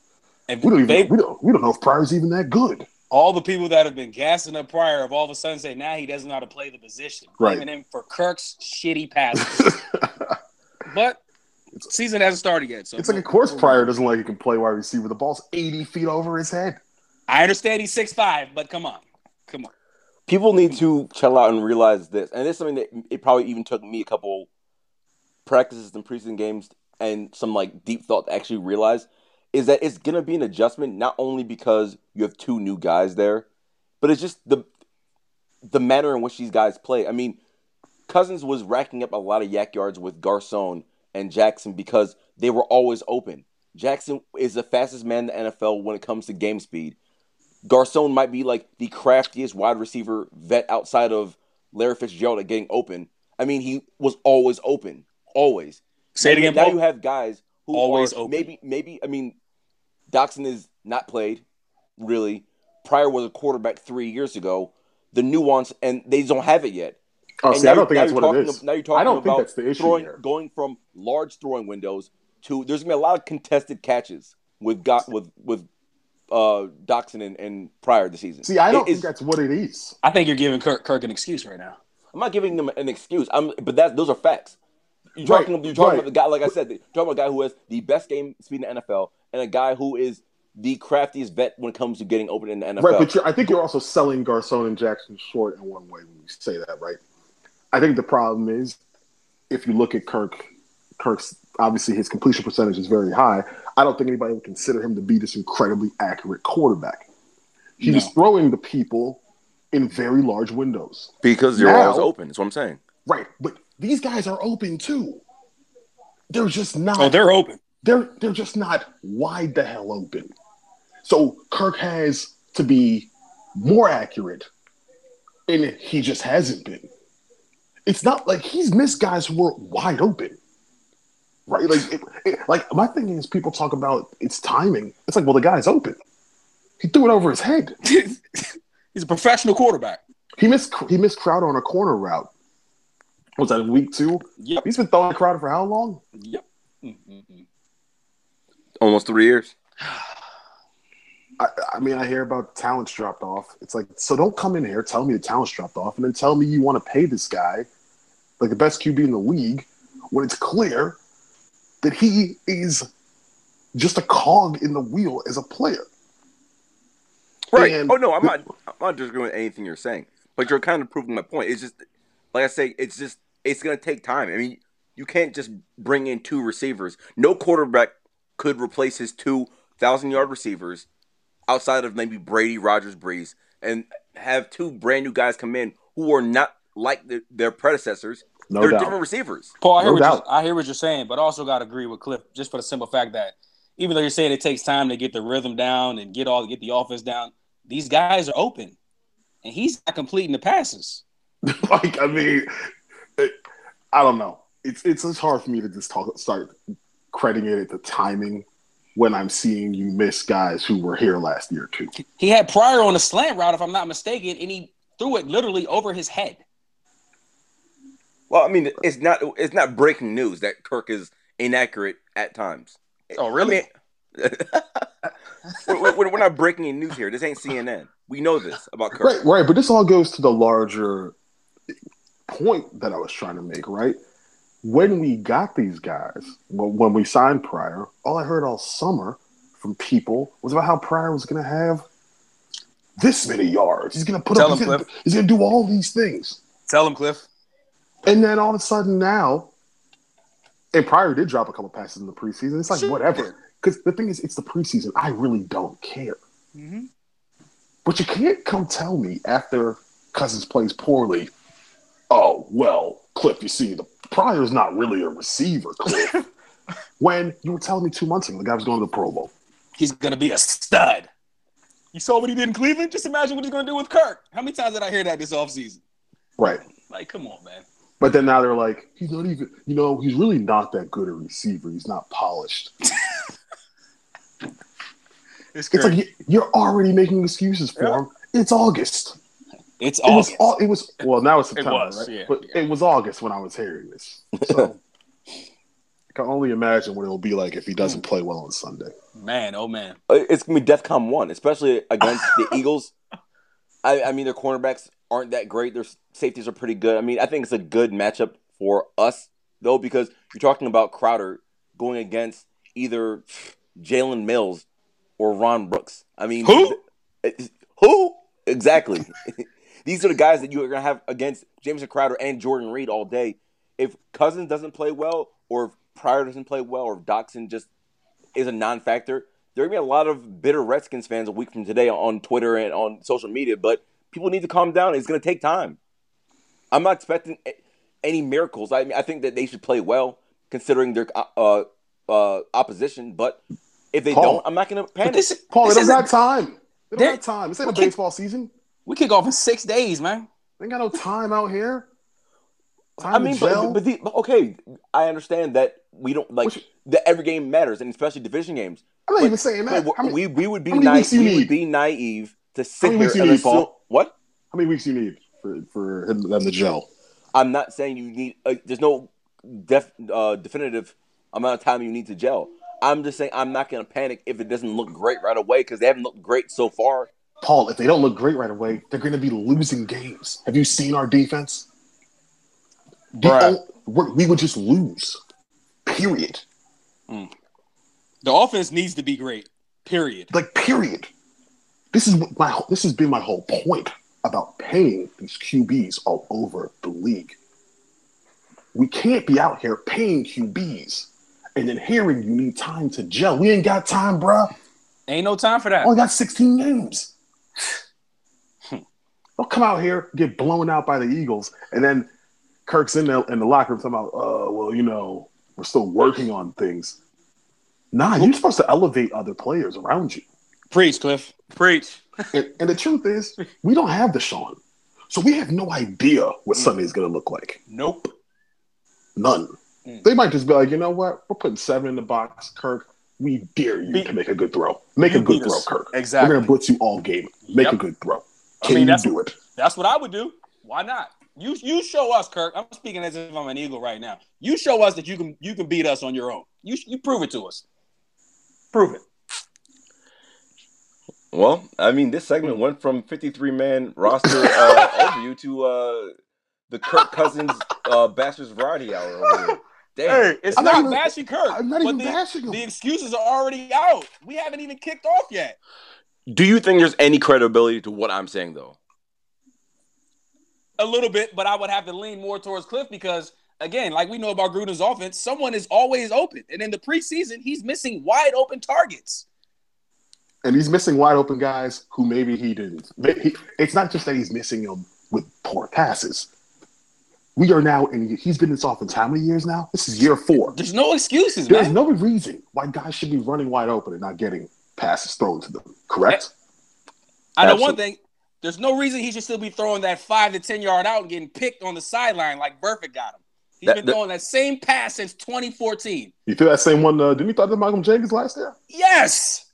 And We don't even they, we don't we don't know if Pryor's even that good. all the people that have been gassing up Pryor have all of a sudden say now he doesn't know how to play the position, Right. blaming him for Kirk's shitty [LAUGHS] passes. but season hasn't started yet, so It's like, of course, Pryor doesn't like he can play wide receiver. The ball's 80 feet over his head. I understand he's six five, but come on, come on. People need to chill out and realize this, and it's something that it probably even took me a couple practices and preseason games and some like deep thought to actually realize is that it's gonna be an adjustment not only because you have two new guys there, but it's just the the manner in which these guys play. I mean, Cousins was racking up a lot of YAC yards with Garcon and Jackson because they were always open. Jackson is the fastest man in the NFL when it comes to game speed. Garcon might be like the craftiest wide receiver vet outside of Larry Fitzgerald at getting open. I mean, he was always open, always. Say it again, Now Paul. you have guys who Always are open. maybe, maybe. I mean, Doctson is not played really. Pryor was a quarterback three years ago. The nuance, and they don't have it yet. Oh, And see, I don't think you're- that's what you're talking- is. Now you're talking I don't about think that's the issue throwing, here. going from large throwing windows to there's gonna be a lot of contested catches with got with with uh Doctson and, and Pryor this season. See, I don't It think is- that's what it is. I think you're giving Kirk, Kirk an excuse right now. I'm not giving them an excuse. I'm, but that those are facts. You're Right, talking, you're talking right. about the guy, like I said, you're talking about a guy who has the best game speed in the NFL, and a guy who is the craftiest vet when it comes to getting open in the NFL. Right, but you're, I think you're also selling Garcon and Jackson short in one way when you say that, right? I think the problem is if you look at Kirk, Kirk's obviously his completion percentage is very high. I don't think anybody would consider him to be this incredibly accurate quarterback. He was No. throwing the people in very large windows. because you're always open. That's what I'm saying. Right, but these guys are open too. They're just not. Oh, they're open. they're they're just not wide the hell open. So Kirk has to be more accurate, and he just hasn't been. It's not like he's missed guys who were wide open, right? Like, it, it- like my thing is, people talk about its timing. It's like, well, the guy's open. He threw it over his head. [LAUGHS] He's a professional quarterback. He missed he missed Crowder on a corner route. Was that in week two? Yep. He's been throwing Crowder for how long? Yep. Mm-mm-mm. Almost three years. [SIGHS] I, I mean, I hear about talents dropped off. It's like, so don't come in here, tell me the talents dropped off, and then tell me you want to pay this guy like the best QB in the league when it's clear that he is just a cog in the wheel as a player. Right. And- oh no, I'm not. I'm not disagreeing with anything you're saying, but you're kind of proving my point. It's just, like I say, it's just it's gonna take time. I mean, you can't just bring in two receivers. No quarterback could replace his two thousand yard receivers outside of maybe Brady, Rodgers, Brees, and have two brand new guys come in who are not like the, their predecessors. No They're doubt. different receivers. Paul, I hear, No what you're. I hear what you're saying, but I also got to agree with Cliff just for the simple fact that even though you're saying it takes time to get the rhythm down and get all get the offense down, these guys are open, and he's not completing the passes. [LAUGHS] like, I mean, it, I don't know. It's, it's it's hard for me to just talk, start crediting it at the timing when I'm seeing you miss guys who were here last year too. He had Pryor on a slant route, if I'm not mistaken, and he threw it literally over his head. Well, I mean, it's not it's not breaking news that Kirk is inaccurate at times. Oh, I mean, [LAUGHS] we're, we're, we're not breaking any news here. This ain't CNN. We know this about Kirk. Right, right. But this all goes to the larger point that I was trying to make, right? When we got these guys, when we signed Pryor, all I heard all summer from people was about how Pryor was going to have this many yards. He's going to put Tell up. him, He's gonna, Cliff. he's going to do all these things, Tell him, Cliff. And then all of a sudden now, and Pryor did drop a couple passes in the preseason. It's like whatever. Because the thing is, it's the preseason. I really don't care. Mm-hmm. But you can't come tell me after Cousins plays poorly, oh, well, Cliff, you see, the Pryor's not really a receiver, Cliff. [LAUGHS] when you were telling me two months ago the guy was going to the Pro Bowl. He's gonna be a stud. You saw what he did in Cleveland? Just imagine what he's gonna do with Kirk. How many times did I hear that this offseason? Right. Like, come on, man. But then now they're like, he's not even, you know, he's really not that good a receiver. He's not polished. [LAUGHS] It's, It's like you- you're already making excuses for Yeah. him. It's August. it's It was August. all. It was well. Now it's September, was, right? yeah, but yeah. it was August when I was hearing this. So [LAUGHS] I can only imagine what it'll be like if he doesn't play well on Sunday. Man, oh man. Uh, It's gonna be DEFCON one, especially against the [LAUGHS] Eagles. I, I mean, their cornerbacks aren't that great. Their safeties are pretty good. I mean, I think it's a good matchup for us though because you're talking about Crowder going against either Jalen Mills or Ron Brooks. I mean, Who? Eh, who exactly? [LAUGHS] These are the guys that you're gonna have against Jamison Crowder and Jordan Reed all day. If Cousins doesn't play well, or if Pryor doesn't play well, or if Doctson just is a non-factor, there are gonna be a lot of bitter Redskins fans a week from today on Twitter and on social media. But people need to calm down. It's gonna take time. I'm not expecting any miracles. I mean, I think that they should play well considering their uh, uh, opposition. But if they Paul. don't, I'm not gonna panic. this, Paul, this they don't isn't- got time. They They're- don't got time. This ain't a Okay. baseball season. we kick off in six days, man. They ain't got no time out here. Time I mean, but, but, the, but okay, I understand that we don't like Which- that every game matters, and especially division games. I'm not but- even saying that. But How many, we we would be naive. weeks do you We would need? be naive to sit here and assume Paul? What? how many weeks do you need for for him, them to gel? I'm not saying you need. Uh, there's no def, uh, definitive amount of time you need to gel. I'm just saying I'm not going to panic if it doesn't look great right away because they haven't looked great so far. Paul, if they don't look great right away, they're going to be losing games. Have you seen our defense? The Bruh. we're- we would just lose. Period. The offense needs to be great. Period. Like period. This is my this has been my whole point about paying these QBs all over the league. We can't be out here paying QBs and then hearing you need time to gel. We ain't got time, bruh. Ain't no time for that. Only got 16 games. Don't come out here, get blown out by the Eagles, and then Kirk's in the in the locker room talking about, uh, well, you know, we're still working on things. Nah, you're supposed to elevate other players around you. Preach, Cliff. Preach. And, and the truth is, we don't have the DeSean. So we have no idea what Sunday's going to look like. Nope. None. Mm. They might just be like, you know what? We're putting seven in the box, Kirk. We dare you Be- to make a good throw. Make a good throw, us. Kirk. Exactly. We're going to blitz you all game. Make Yep. a good throw. I Can mean, you that's- do it? That's what I would do. Why not? You you show us, Kirk. I'm speaking as if I'm an Eagle right now. You show us that you can you can beat us on your own. You you prove it to us. Prove it. Well, I mean, this segment went from 53 man roster uh, [LAUGHS] overview to uh, the Kirk Cousins uh, Bashers Variety Hour over here. Damn. it's I'm not, not even- bashing Kirk. I'm not even the, bashing him. The excuses are already out. We haven't even kicked off yet. Do you think there's any credibility to what I'm saying, though? A little bit, but I would have to lean more towards Cliff because again, like we know about Gruden's offense, someone is always open. And in the preseason, he's missing wide open targets. And he's missing wide open guys who maybe he didn't. He, it's not just that he's missing them with poor passes. We are now, and he's been in this offense how many years now? This is year four. There's no excuses, There's man. no reason why guys should be running wide open and not getting passes thrown to them. Correct? I know Absolutely. one thing. There's no reason he should still be throwing that five to ten yard out and getting picked on the sideline like Burfict got him. He's That- been that- throwing that same pass since 2014. You threw that same one? Uh, didn't you throw to Malcolm Jenkins last year? Yes.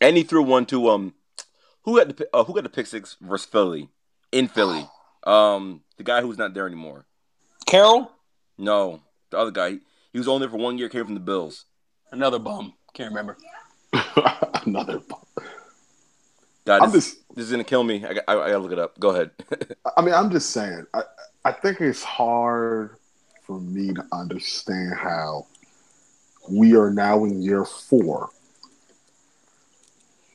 And he threw one to um, who got the uh, who got the pick six versus Philly in Philly? Um, the guy who's not there anymore. Carroll, No, the other guy. He, he was only there for one year. Came from the Bills. another bum. Can't remember. [LAUGHS] Another. bum. God, I'm this, just. this is gonna kill me. I, got- I, I gotta look it up. Go ahead. [LAUGHS] I mean, I'm just saying. I, I think it's hard for me to understand how we are now in year four,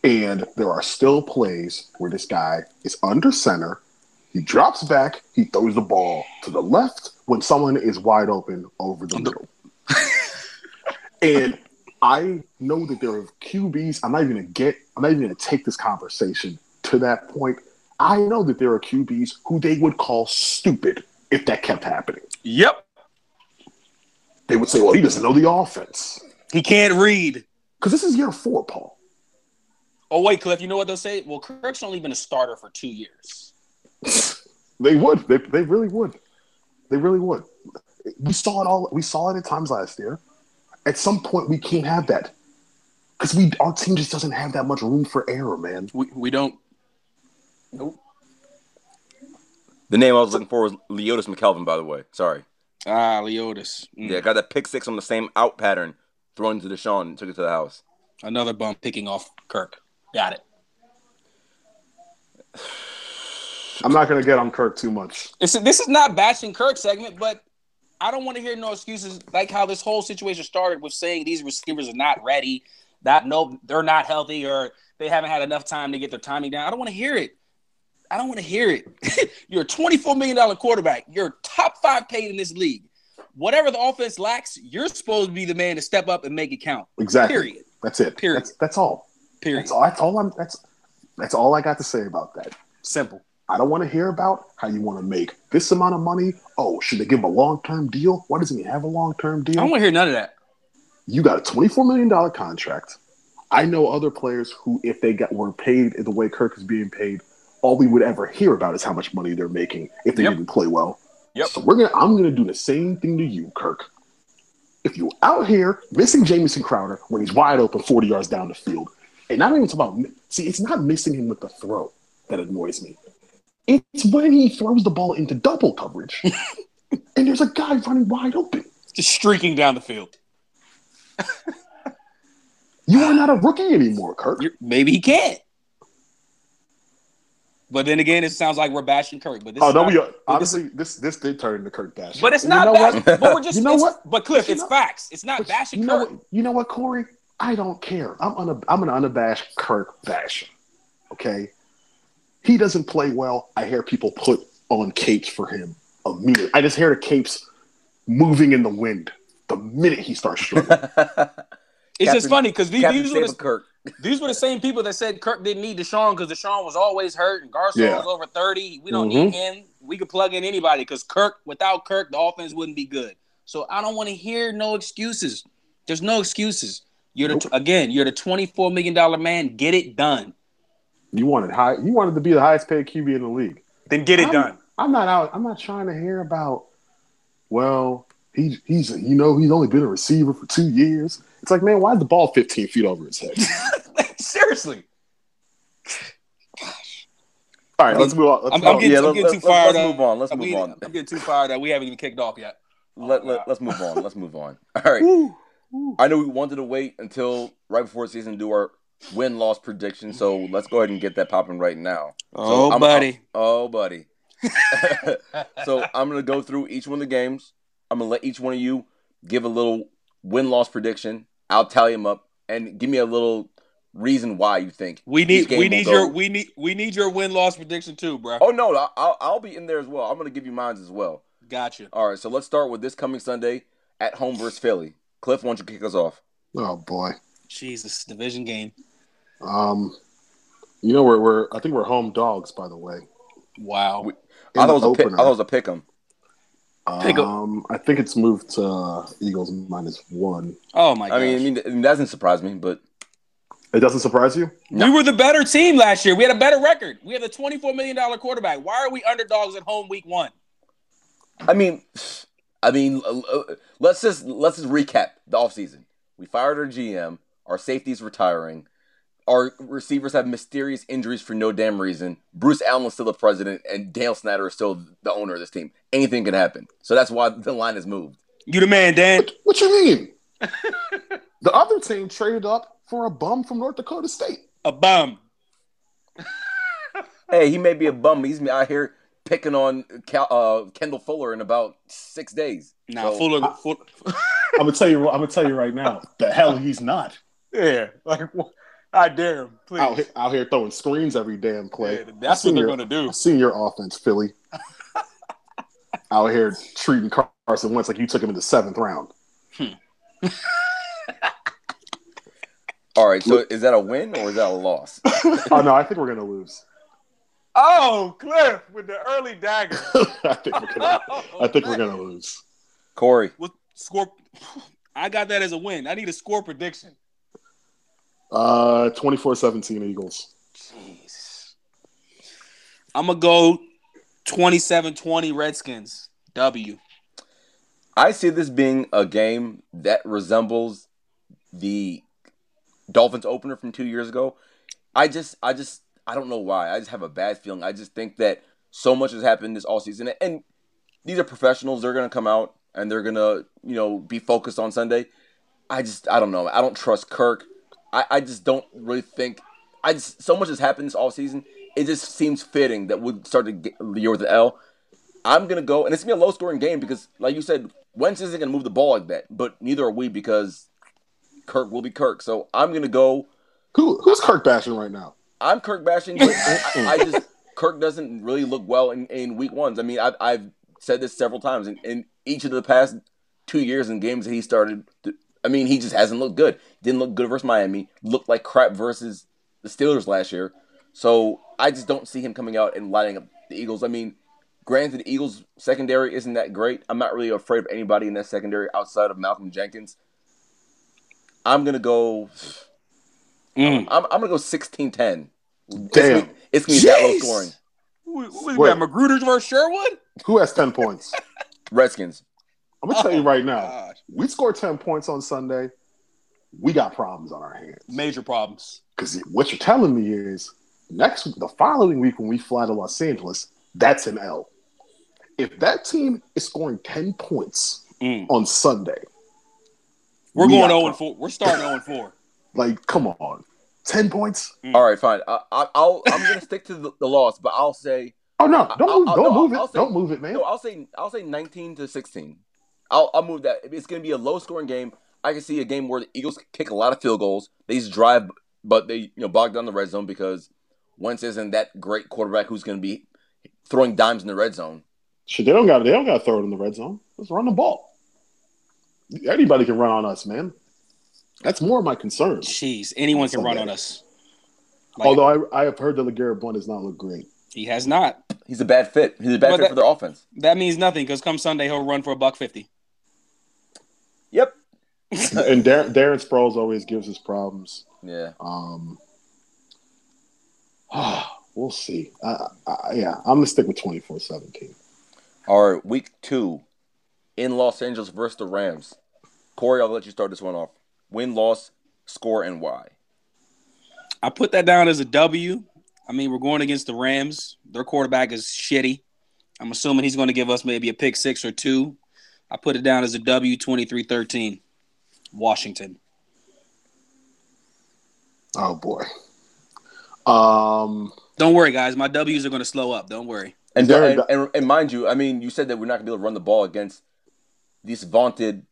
and there are still plays where this guy is under center. He drops back. He throws the ball to the left when someone is wide open over the middle. [LAUGHS] and I know that there are QBs. I'm not even gonna get. I'm not even gonna take this conversation to that point. I know that there are QBs who they would call stupid if that kept happening. Yep. They would say, "Well, he doesn't know the offense," He can't read. because this is year four, Paul. Oh wait, Cliff. You know what they'll say? Well, Kirk's only been a starter for two years. [LAUGHS] They would. They, they really would. They really would. We saw it all. We saw it at times last year. At some point, we can't have that because we our team just doesn't have that much room for error, man. We we don't. Nope. the name I was looking for was Leodis McKelvin. By the way, sorry. Ah, Leodis. Mm. Yeah, got that pick six on the same out pattern, thrown to DeSean and took it to the house. Another bum picking off Kirk. Got it. I'm not going to get on Kirk too much. This is, this is not bashing Kirk segment, but I don't want to hear no excuses like how this whole situation started with saying these receivers are not ready, that no, they're not healthy, or they haven't had enough time to get their timing down. I don't want to hear it. I don't want to hear it. [LAUGHS] You're a $24 million quarterback. You're top five paid in this league. Whatever the offense lacks, you're supposed to be the man to step up and make it count. Exactly. Period. That's it. Period. That's, that's all. Period. That's all. That's all. I'm. That's that's all I got to say about that. Simple. I don't want to hear about how you want to make this amount of money. Oh, should they give him a long term deal? Why doesn't he have a long term deal? I don't want to hear none of that. you got a $24 million contract. I know other players who, if they got were paid the way Kirk is being paid, all we would ever hear about is how much money they're making if they Yep. didn't play well. Yep. So we're gonna I'm gonna do the same thing to you, Kirk. If you're out here missing Jamison Crowder when he's wide open 40 yards down the field, and not even talk about see, it's not missing him with the throw that annoys me. It's when he throws the ball into double coverage [LAUGHS] and there's a guy running wide open. Just streaking down the field. You are not a rookie anymore, Kirk. You're, maybe he can't. But then again, it sounds like we're bashing Kirk. But this Oh is no, not- we are, honestly this this did turn into Kirk bash. But it's You not know bash- what? But we're just [LAUGHS] You know what? But Cliff, You it's know- facts. It's not bashing you know Kirk. what? You know what, Corey? I don't care. I'm un- I'm an unabashed Kirk basher. Okay, he doesn't play well. I hear people put on capes for him immediately. I just hear the capes moving in the wind the minute he starts [LAUGHS] struggling. It's just funny because these, these, were the, Kirk. [LAUGHS] these were the same people that said Kirk didn't need DeSean because DeSean was always hurt and Garcon Yeah. was over 30. We don't Mhm. need him. We could plug in anybody because Kirk, without Kirk, the offense wouldn't be good. So I don't want to hear no excuses. There's no excuses. You're the Nope. again, you're the $24 million man. Get it done. you wanted high. You wanted to be the highest paid QB in the league. Then get it I'm, done. I'm not out. I'm not trying to hear about. Well, he he's you know he's only been a receiver for two years. It's like man, why is the ball 15 feet over his head? [LAUGHS] Seriously. All right, let's move on. Let's I'm, move I'm on. getting, Yeah, I'm let- getting let- too let's- fired let's move on. Let's I'm move getting- on. I'm getting too fired up. We haven't even kicked off yet. Let, let, us move on. Let's move on. All right. I know we wanted to wait until right before season to do our win loss prediction, so let's go ahead and get that popping right now. Oh, I'm- buddy. Oh, buddy. [LAUGHS] so I'm gonna go through each one of the games. I'm gonna let each one of you give a little win loss prediction. I'll tally them up and give me a little reason why you think We need we need your we need we need your win loss prediction too, bro. Oh no, I- I'll I'll be in there as well. I'm gonna give you mine as well. Gotcha. All right, so let's start with this coming Sunday at home versus Philly. Cliff, why don't you kick us off? Oh boy. Jesus, division game. Um, you know we're we're I think we're home dogs by the way. Wow. We- I thought, it was the a pick, I thought it was a pick 'em. Pick Um, I think it's moved to uh, Eagles minus one. Oh my I god. mean, I mean, it doesn't surprise me, but It doesn't surprise you? we were the better team last year. We had a better record. We have a twenty-four million dollar quarterback. Why are we underdogs at home week one? I mean, I mean, let's just let's just recap the offseason. We fired our GM. Our safety's retiring. Our receivers have mysterious injuries for no damn reason. Bruce Allen is still the president, and Dale Snyder is still the owner of this team. Anything can happen. So that's why the line has moved. You the man, Dan. What, what you mean? [LAUGHS] the other team traded up for a bum from North Dakota State. A bum. Hey, he may be a bum. But he's out here picking on Cal, uh, Kendall Fuller in about six days. Nah, So- Fuller. Fuller [LAUGHS] I'm gonna tell you. I'm gonna tell you right now. The hell he's not yeah, like I dare him, please. out here, out here throwing screens every damn play. Yeah, that's what they're your- gonna do. I've seen your offense, Philly. [LAUGHS] out here treating Carson Wentz like you took him in the seventh round. [LAUGHS] All right, so is that a win or is that a loss? oh no, I think we're gonna lose. Oh, Cliff with the early dagger. [LAUGHS] I think we're gonna. I think we're gonna lose. Corey, What score? I got that as a win. I need a score prediction. Uh, 24-17 Eagles. Jeez. I'm gonna go 27-20 Redskins. W. I see this being a game that resembles the Dolphins opener from two years ago. I just, I just, I don't know why. I just have a bad feeling. I just think that so much has happened this all season, and these are professionals. They're gonna come out and they're gonna, you know, be focused on Sunday. I just, I don't know. I don't trust Kirk. I, I just don't really think. I just so much has happened this all season. It just seems fitting that we'll start to get year with the L. I'm gonna go, and it's gonna be a low scoring game because, like you said, Wentz isn't gonna move the ball like that. But neither are we because Kirk will be Kirk. So I'm gonna go. Who who's Kirk bashing right now? I'm Kirk bashing, but I, I [LAUGHS] just Kirk doesn't really look well in, in week ones. I mean, I've, I've said this several times in, in each of the past two years in games that he started. To, I mean, he just hasn't looked good. Didn't look good versus Miami. Looked like crap versus the Steelers last year. So I just don't see him coming out and lighting up the Eagles. I mean, granted, the Eagles secondary isn't that great. I'm not really afraid of anybody in that secondary outside of Malcolm Jenkins. I'm gonna go. Mm. I'm, I'm gonna go 16-10. Damn. gonna, it's gonna be that low scoring. Who, who Wait. got Magruder's versus Sherwood? Who has ten points? [LAUGHS] Redskins. I'm gonna tell you right now. God. We scored ten points on Sunday. We got problems on our hands. Major problems. Because what you're telling me is next the following week when we fly to Los Angeles, that's an L. If that team is scoring 10 points Mm. on Sunday, We're We going 0 and 4. We're starting 0 and 4. [LAUGHS] like, come on. 10 points? Mm. All right, fine. I, I, I'll I'm gonna stick to the, the loss, but I'll say Oh, no. Don't I'll- move, I'll- don't no, move I'll it. say- don't move it, man. no. I'll say I'll say 19 to 16. I'll I'll move that. It's gonna be a low scoring game. I can see a game where the Eagles kick a lot of field goals. They just drive, but they you know bog down the red zone because Wentz isn't that great quarterback who's gonna be throwing dimes in the red zone. Shit, they don't got they don't got to throw it in the red zone. Let's run the ball. Anybody can run on us, man. That's more of my concern. Jeez. Anyone can run on us. Like, Although I, I have heard that LeGarrette Blunt does not look great. he has not. He's a bad fit. He's a bad But fit that- for their offense. That means nothing because come Sunday, he'll run for a buck 50. Yep. [LAUGHS] and Darren, Darren Sproles always gives us problems. Yeah. Um, [SIGHS] we'll see. I, I, yeah, I'm gonna stick with 24-17. All right, week two in Los Angeles versus the Rams. Corey, I'll let you start this one off. Win, loss, score, and why. I put that down as a W. I mean, we're going against the Rams. Their quarterback is shitty. I'm assuming he's going to give us maybe a pick six or two. I put it down as a W 23 13. Washington. Oh boy. Um, Don't worry, guys. My W's are going to slow up. Don't worry. And, and, and, and mind you, I mean, you said that we're not going to be able to run the ball against these vaunted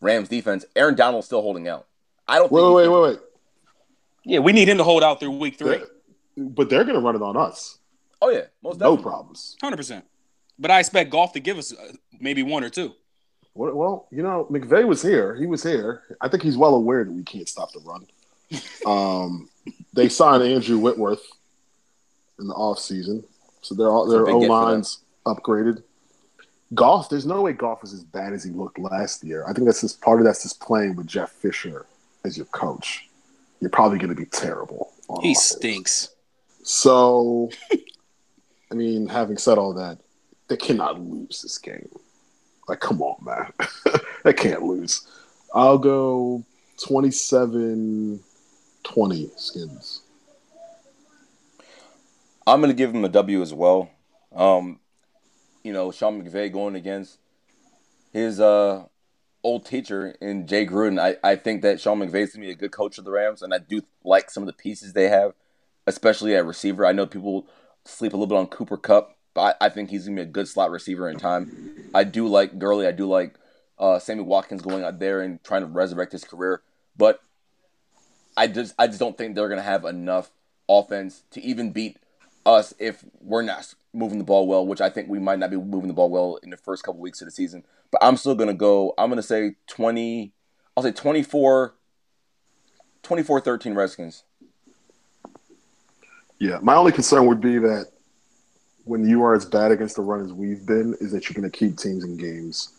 Rams defense. Aaron Donald's still holding out. I don't wait, think wait, wait, wait, wait. Yeah, we need him to hold out through week three. They're- But they're gonna run it on us. Oh, yeah, most No definitely. problems. 100%. But I expect Goff to give us uh, maybe one or two. Well, well, you know, McVay was here. He was here. I think he's well aware that we can't stop the run. [LAUGHS] um, they signed Andrew Whitworth in the offseason. So their It's a their big O get for them. lines upgraded. Goff, there's no way Goff is as bad as he looked last year. I think that's just part of that's just playing with Jeff Fisher as your coach. You're probably going to be terrible. on He offense. stinks. So, I mean, having said all that, they cannot lose this game. Like, come on, man. [LAUGHS] they can't lose. I'll go 27 20 skins. I'm gonna give him a W as well. Um, you know, Sean McVay going against his uh old teacher in Jay Gruden. I, I think that Sean McVay is gonna be a good coach of the Rams, and I do like some of the pieces they have, especially at receiver. I know people sleep a little bit on Cooper Kupp, but I, I think he's gonna be a good slot receiver in time. I do like Gurley. I do like uh, Sammy Watkins going out there and trying to resurrect his career, but I just I just don't think they're gonna have enough offense to even beat us if we're not moving the ball well, which I think we might not be moving the ball well in the first couple weeks of the season. But I'm still gonna go. I'm gonna say 20. I'll say 24. 24-13 Redskins. Yeah, my only concern would be that when you are as bad against the run as we've been, is that you're going to keep teams in games,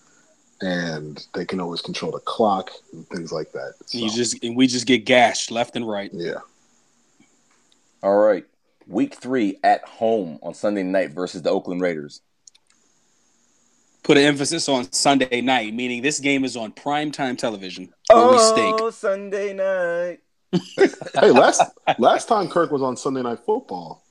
and they can always control the clock and things like that. So, You just and we just get gashed left and right. yeah, All right. Week three at home on Sunday night versus the Oakland Raiders. Put an emphasis on Sunday night, meaning this game is on primetime television where we stink. Oh, Sunday night. [LAUGHS] [LAUGHS] hey, last last time Kirk was on Sunday Night Football,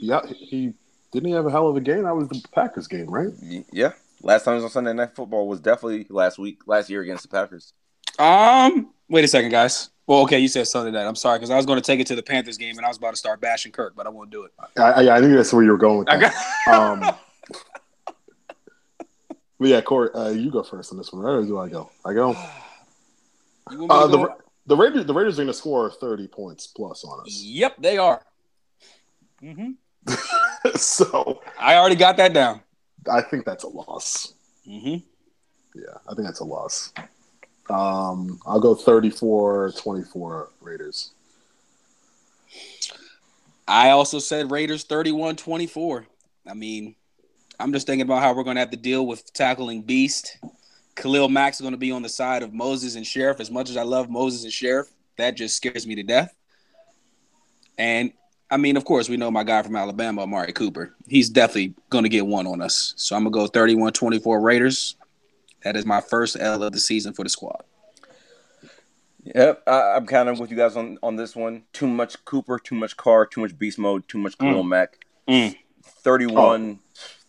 yeah, he didn't he have a hell of a game. That was the Packers game, right? Yeah. Last time it was on Sunday Night Football was definitely last week, last year against the Packers. Um, wait a second, guys. Well, okay, you said Sunday night. I'm sorry because I was going to take it to the Panthers game and I was about to start bashing Kirk, but I won't do it. I, I, I knew that's where you were going with that. got [LAUGHS] Um, [LAUGHS] but yeah, Corey, uh, you go first on this one, right? Or do I go? I go. You want me Uh, the go? the Raiders the Raiders are going to score thirty points plus on us. Yep, they are. hmm [LAUGHS] so I already got that down. I think that's a loss. hmm Yeah, I think that's a loss. Um, I'll go 34-24 Raiders. I also said Raiders 31 24. I mean, I'm just thinking about how we're going to have to deal with tackling Beast. Khalil Mack is going to be on the side of Moses and Scherff. As much as I love Moses and Scherff, that just scares me to death. And I mean, of course, we know my guy from Alabama, Amari Cooper. He's definitely going to get one on us. So I'm going to go 31 24 Raiders. That is my first L of the season for the squad. Yep, I, I'm kind of with you guys on, on this one. Too much Cooper, too much Carr, too much Beast Mode, too much Khalil Mack. Mm. 31,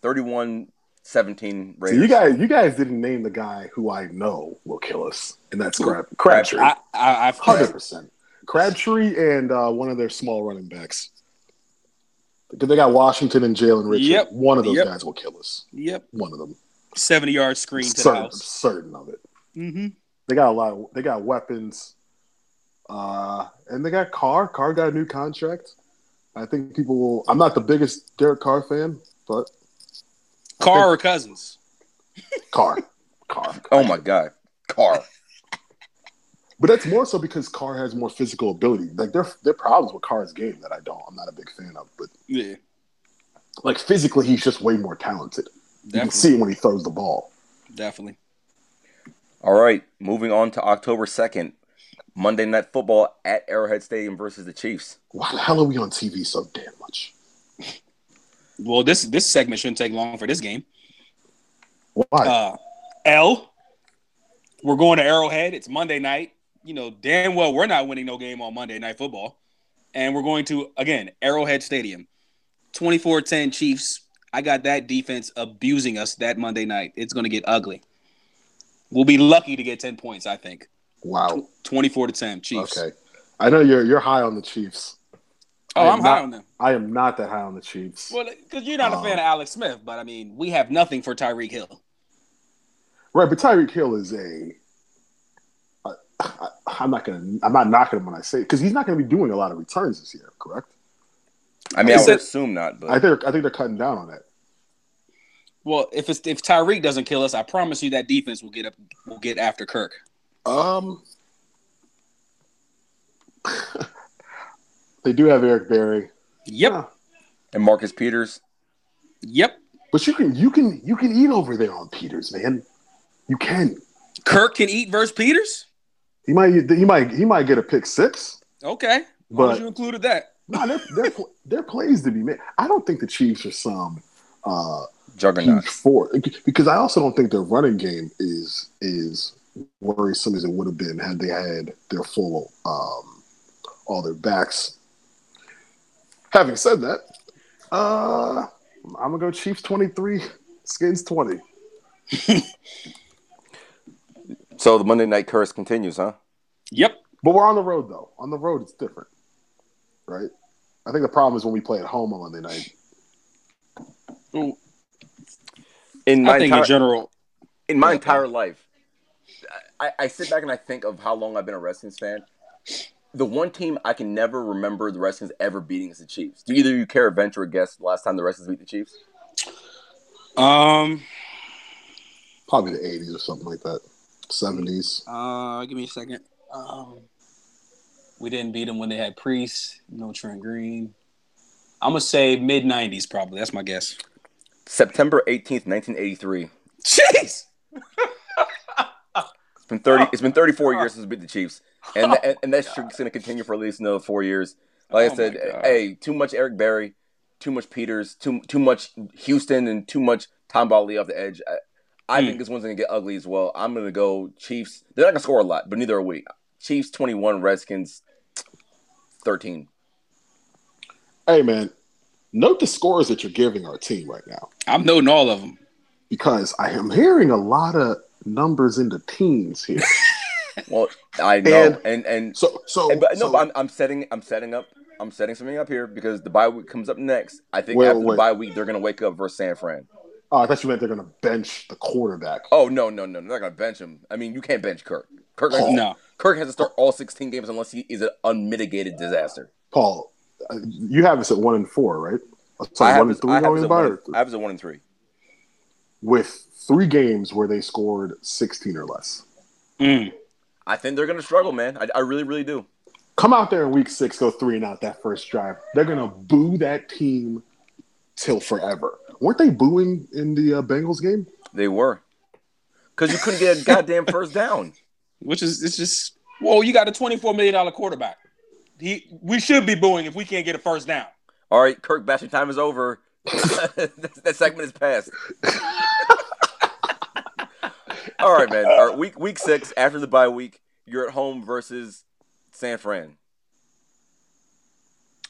31 17 So you guys, you guys didn't name the guy who I know will kill us, and that's Crab, Crabtree, I, I, I've hundred percent. Crabtree and uh, one of their small running backs. Because they got Washington and Jalen Richard. Yep. One of those Yep. guys will kill us. Yep. One of them. 70 yard screen to the Certain, house. certain of it. Mm-hmm. They got a lot. Of, they got weapons, uh, and they got Carr. Carr got a new contract. I think people will. I'm not the biggest Derek Carr fan, but Carr or Cousins? Carr, Carr. [LAUGHS] oh my God. Carr. But that's more so because Carr has more physical ability. Like there, there are problems with Carr's game that I don't. I'm not a big fan of. But Yeah, like physically, he's just way more talented. You can see it when he throws the ball. Definitely. All right, moving on to October 2nd. Monday Night Football at Arrowhead Stadium versus the Chiefs. Why the hell are we on TV so damn much? [LAUGHS] Well, this this segment shouldn't take long for this game. Why? Uh, L. We're going to Arrowhead. It's Monday night. You know damn well we're not winning no game on Monday Night Football, and we're going to again Arrowhead Stadium. 24-10 Chiefs. I got that defense abusing us that Monday night. It's going to get ugly. We'll be lucky to get 10 points, I think. wow. 24 to 10 Chiefs. Okay. I know you're you're high on the Chiefs. Oh, I'm high not- on them. I am not that high on the Chiefs. Well, because you're not a Um, fan of Alex Smith, but I mean, we have nothing for Tyreek Hill. Right, but Tyreek Hill is a. I, I, I'm not gonna. I'm not knocking him when I say because he's not gonna be doing a lot of returns this year. Correct. I mean, I Is would it- assume not, but I think I think they're cutting down on that. Well, if it's if Tyreek doesn't kill us, I promise you that defense will get up will get after Kirk. Um, [LAUGHS] they do have Eric Berry. Yep. Yeah. and Marcus Peters. Yep. But you can you can you can eat over there on Peters, man. You can. Kirk can eat versus Peters. He might he might he might get a pick six. Okay. Why But you included that? No, they're they're, they're plays to be made. I don't think the Chiefs are some uh Juggernaut. huge force because I also don't think their running game is is worrisome as it would have been had they had their full um, all their backs. Having said that, uh, I'm gonna go Chiefs 23, Skins 20. [LAUGHS] So the Monday night curse continues, huh? Yep. But we're on the road though. On the road, it's different, right? I think the problem is when we play at home on Monday night. In my I think entire, in general, in my entire life, I, I sit back and I think of how long I've been a Redskins fan. The one team I can never remember the Redskins ever beating is the Chiefs. Do either of you care or venture a guess the last time the Redskins beat the Chiefs? um, Probably the 80s or something like that. 70s. uh, give me a second. Um, we didn't beat them when they had Priest, no Trent Green. I'm gonna say mid '90s, probably. That's my guess. September eighteenth, nineteen eighty three. Jeez. [LAUGHS] It's been thirty. It's been thirty four years since we beat the Chiefs, and and, and that streak's going to continue for at least another four years. Like Oh I said, hey, too much Eric Berry, too much Peters, too too much Houston, and too much Tamba Hali off the edge. I, I Hmm. think this one's going to get ugly as well. I'm going to go Chiefs. They're not going to score a lot, but neither are we. Chiefs twenty one, Redskins thirteen. Hey man, note the scores that you're giving our team right now. I'm noting all of them. Because I am hearing a lot of numbers in the teens here. [LAUGHS] Well, I know, And- and and, So so, and but, no, so- but I'm, I'm setting I'm setting up I'm setting something up here because the bye week comes up next. I think Wait, after the bye week they're going to wake up versus San Fran. oh, I thought you meant they're gonna bench the quarterback. Oh no, no, no! They're not gonna bench him. I mean, you can't bench Kirk. Kirk, oh. has, No. Kirk has to start all 16 games unless he is an unmitigated disaster. Paul, uh, you have us at one and four, right? So I have one his- and three I have going his in at one- I have his at one and three. with three games where they scored sixteen or less. Mm. I think they're gonna struggle, man. I, I really, really do. Come out there in week six, go three and out that first drive. They're gonna boo that team till forever. Weren't they booing in the uh, Bengals game? They were because you couldn't get a [LAUGHS] goddamn first down. Which is it's just whoa, you got a twenty four million dollar quarterback. He we should be booing if we can't get a first down. All right, Kirk, bashing time is over. that, [LAUGHS] that segment is past. [LAUGHS] All right, man. All right, week week six after the bye week, you're at home versus San Fran.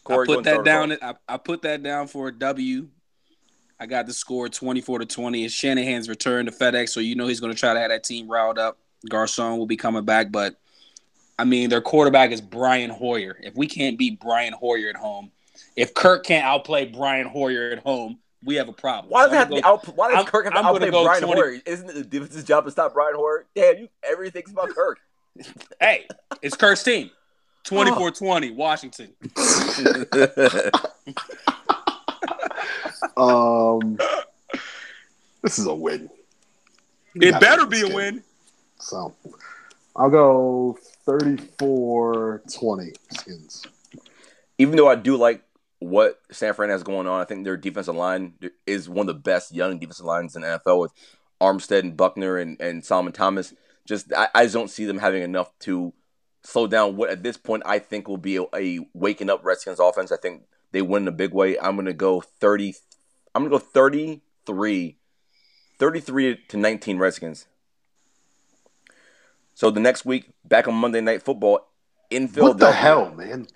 Corey, I put that down. I, I put that down for a W. I got the score twenty four to twenty. It's Shanahan's return to FedEx, so you know he's going to try to have that team riled up. Garcon will be coming back, but I mean their quarterback is Brian Hoyer. If we can't beat Brian Hoyer at home, if Kirk can't outplay Brian Hoyer at home, we have a problem. Why does So it I'm have to be gonna out? Why does I'm- Kirk have to I'm gonna outplay go Brian 20 Hoyer? Isn't it the defense's job to stop Brian Hoyer? Damn, you everything's about Kirk. [LAUGHS] Hey, it's Kirk's team. 24-20, Washington. [LAUGHS] Um, this is a win. We It better be a game. win. So I'll go 34-20 skins. Even though I do like what San Fran has going on, I think their defensive line is one of the best young defensive lines in the NFL with Armstead and Buckner and, and Solomon Thomas. Just I, I just don't see them having enough to slow down what at this point I think will be a, a waking up Redskins offense. I think they win in a big way. I'm gonna go 30 I'm gonna go 33 33 to 19 Redskins. So the next week, back on Monday Night Football in Philadelphia. What the hell, man? [LAUGHS]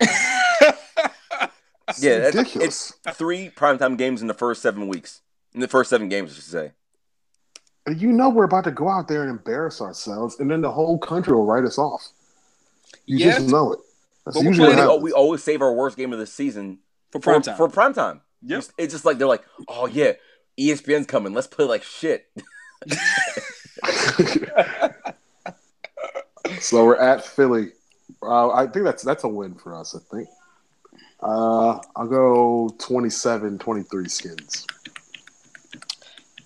It's Yeah, that's- ridiculous. It's three primetime games in the first seven weeks. In the first seven games, I should say. you know we're about to go out there and embarrass ourselves, and then the whole country will write us off. You Yes. just know it. That's But we're usually what playing- We, always save our worst game of the season For for prime time. For prime time. Yep. It's, it's just like they're like, oh yeah, ESPN's coming. Let's play like shit. [LAUGHS] [LAUGHS] so we're at Philly. Uh, I think that's that's a win for us. I think. Uh, I'll go 27-23 skins.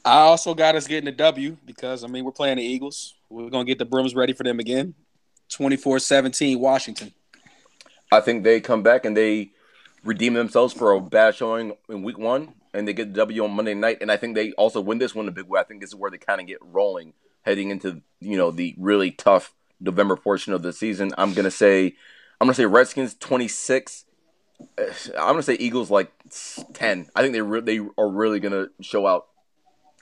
I also got us getting a W because I mean we're playing the Eagles. We're gonna get the brooms ready for them again. 24-17 Washington. I think they come back and they redeem themselves for a bad showing in week one, and they get the W on Monday night. And I think they also win this one in a big way. I think this is where they kind of get rolling heading into you know the really tough November portion of the season. I'm gonna say, I'm gonna say Redskins 26. Uh, [SIGHS] I'm gonna say Eagles like 10. I think they re- they are really gonna show out.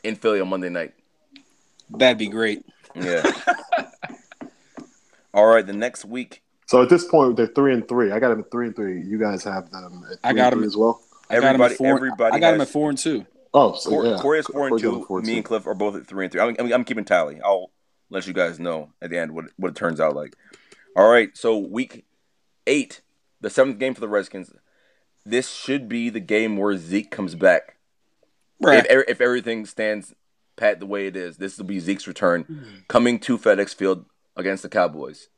in Philly on Monday night. That'd be great. Yeah. [LAUGHS] All right, the next week, So at this point, they're three and three. I got them at three and three. You guys have them at three I got them as well. I got him everybody, at four. everybody. I got them at four and two. Oh, so Corey, yeah. Corey is four and two. four and Me two. and Cliff are both at three and three. I'm, I'm, I'm keeping tally. I'll let you guys know at the end what what it turns out like. All right, so week eight, the seventh game for the Redskins. This should be the game where Zeke comes back. Right. If er- if everything stands pat the way it is, this will be Zeke's return coming to FedEx Field against the Cowboys.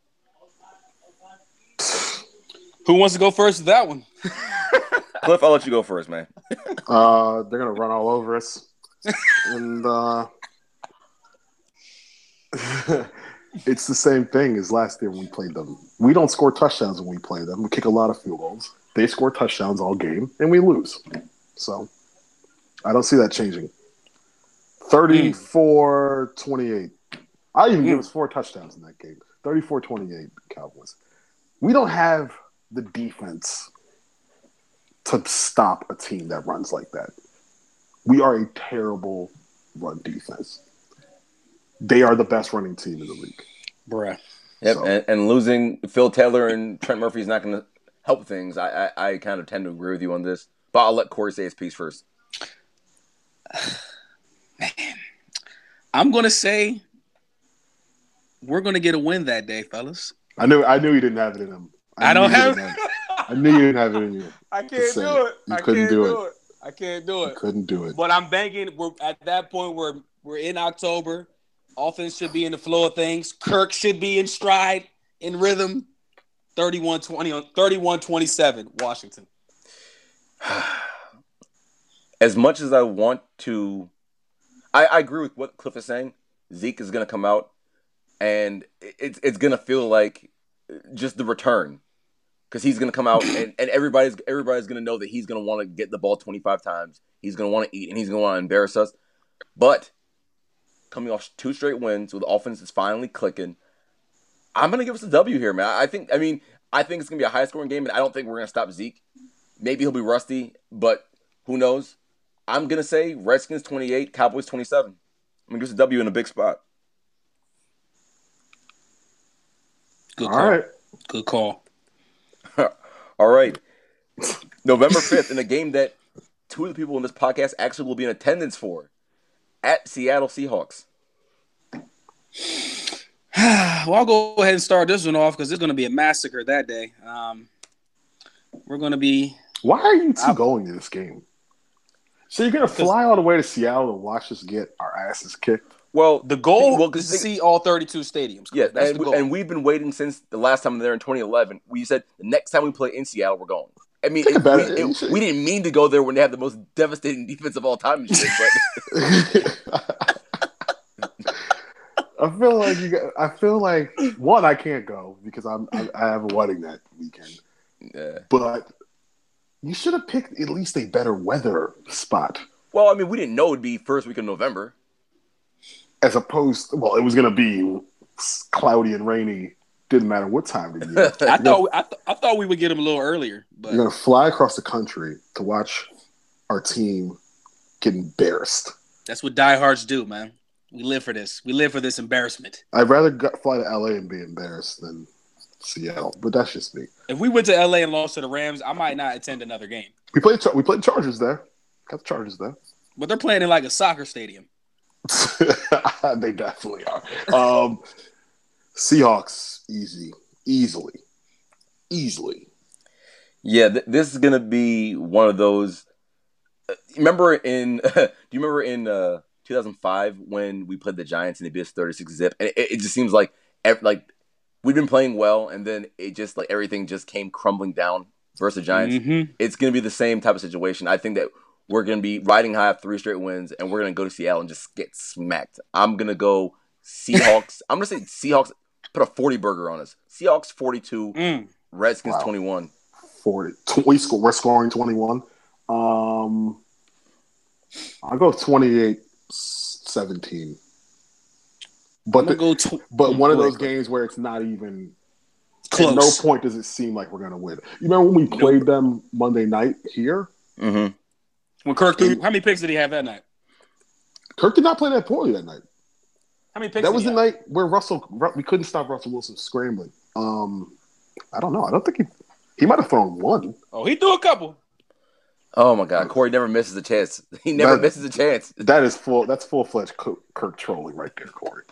Who wants to go first with that one? [LAUGHS] Cliff, I'll let you go first, man. Uh, they're gonna run all over us, [LAUGHS] and uh, [LAUGHS] it's the same thing as last year when we played them. We don't score touchdowns when we play them. We kick a lot of field goals. They score touchdowns all game, and we lose. So I don't see that changing. 34-28. I even give us four touchdowns in that game. 34-28 Cowboys. We don't have the defense to stop a team that runs like that. We are a terrible run defense. They are the best running team in the league. Bruh. Yep, So- and, and losing Phil Taylor and Trent Murphy is not going to help things. I, I I kind of tend to agree with you on this, but I'll let Corey say his piece first. [SIGHS] Man, I'm gonna say we're gonna get a win that day, fellas. I knew I knew you didn't have it in him. I, knew don't you have. didn't I knew you didn't have it in you. [LAUGHS] I Just can't say do it. it. You I couldn't can't do do it. it. I can't do You it. couldn't do it. But I'm banking. We're at that point where we're in October. Offense should be in the flow of things. Kirk should be in stride, in rhythm. 31-20 on 31-27, Washington. [SIGHS] As much as I want to, I, I agree with what Cliff is saying. Zeke is going to come out, and it- it's it's going to feel like just the return, because he's going to come out, and, and everybody's everybody's going to know that he's going to want to get the ball 25 times. He's going to want to eat, and he's going to want to embarrass us. But coming off two straight wins with the offense is finally clicking, I'm going to give us a W here, man. I think, I mean, I think it's going to be a high scoring game, and I don't think we're going to stop Zeke. Maybe he'll be rusty, but who knows? I'm going to say Redskins 28, Cowboys 27. I'm going to give us a W in a big spot. Good All call. right. Good call. [LAUGHS] All right. November 5th, in a game that two of the people in this podcast actually will be in attendance for at Seattle Seahawks. [SIGHS] well, I'll go ahead and start this one off because it's going to be a massacre that day. Um, we're going to be Why are you 2 I'm- going to this game? So you're gonna fly all the way to Seattle to watch us get our asses kicked? Well, the goal Well, is 'cause to see all 32 stadiums. Yeah, that's and, the we, goal. and we've been waiting since the last time there in 2011. We said the next time we play in Seattle, we're going. I mean, it- we, it. it- we didn't mean to go there when they have the most devastating defense of all time. Shit, but [LAUGHS] I feel like you. Got, I feel like one, I can't go because I'm. I, I have a wedding that weekend. yeah. But you should have picked at least a better weather spot Well, I mean, we didn't know it'd be first week of November. as opposed. Well, it was gonna be cloudy and rainy. Didn't matter what time of year. [LAUGHS] I thought I, th- I thought we would get them a little earlier, but You're gonna fly across the country to watch our team get embarrassed. that's what diehards do, man. We live for this. We live for this embarrassment. I'd rather go, fly to LA and be embarrassed than Seattle, but that's just me. If we went to LA and lost to the Rams, I might not attend another game. We played. We played Chargers there. Got the Chargers there. But they're playing in like a soccer stadium. [LAUGHS] they definitely are. Um, Seahawks, easy, easily, easily. Yeah, th- this is gonna be one of those. uh, Remember in? [LAUGHS] do you remember in uh, 2005 when we played the Giants and they beat us 36 zip? And it, it just seems like ev- like we've been playing well, and then it just like everything just came crumbling down versus the Giants. Mhm. It's gonna be the same type of situation. I think that we're gonna be riding high off three straight wins, and we're gonna go to Seattle and just get smacked. I'm gonna go Seahawks. [LAUGHS] I'm gonna say Seahawks. Put a 40 burger on us. Seahawks 42, Mm. Redskins Wow. 21. Forty. Tw- we score. We're scoring twenty-one. Um, I'll go 28-17. But the, go tw- but one of those games where it's not even close. At no point does it seem like we're gonna win. You remember when we played them Monday night here? Mm-hmm. When Kirk threw, how many picks did he have that night? Kirk did not play that poorly that night. How many picks? That was the night where Russell we couldn't stop Russell Wilson scrambling. Um, I don't know. I don't think he he might have thrown one. Oh, he threw a couple. Oh my God, Corey never misses a chance. [LAUGHS] He never That- misses a chance. That is full. That's full fledged Kirk, Kirk trolling right there, Corey.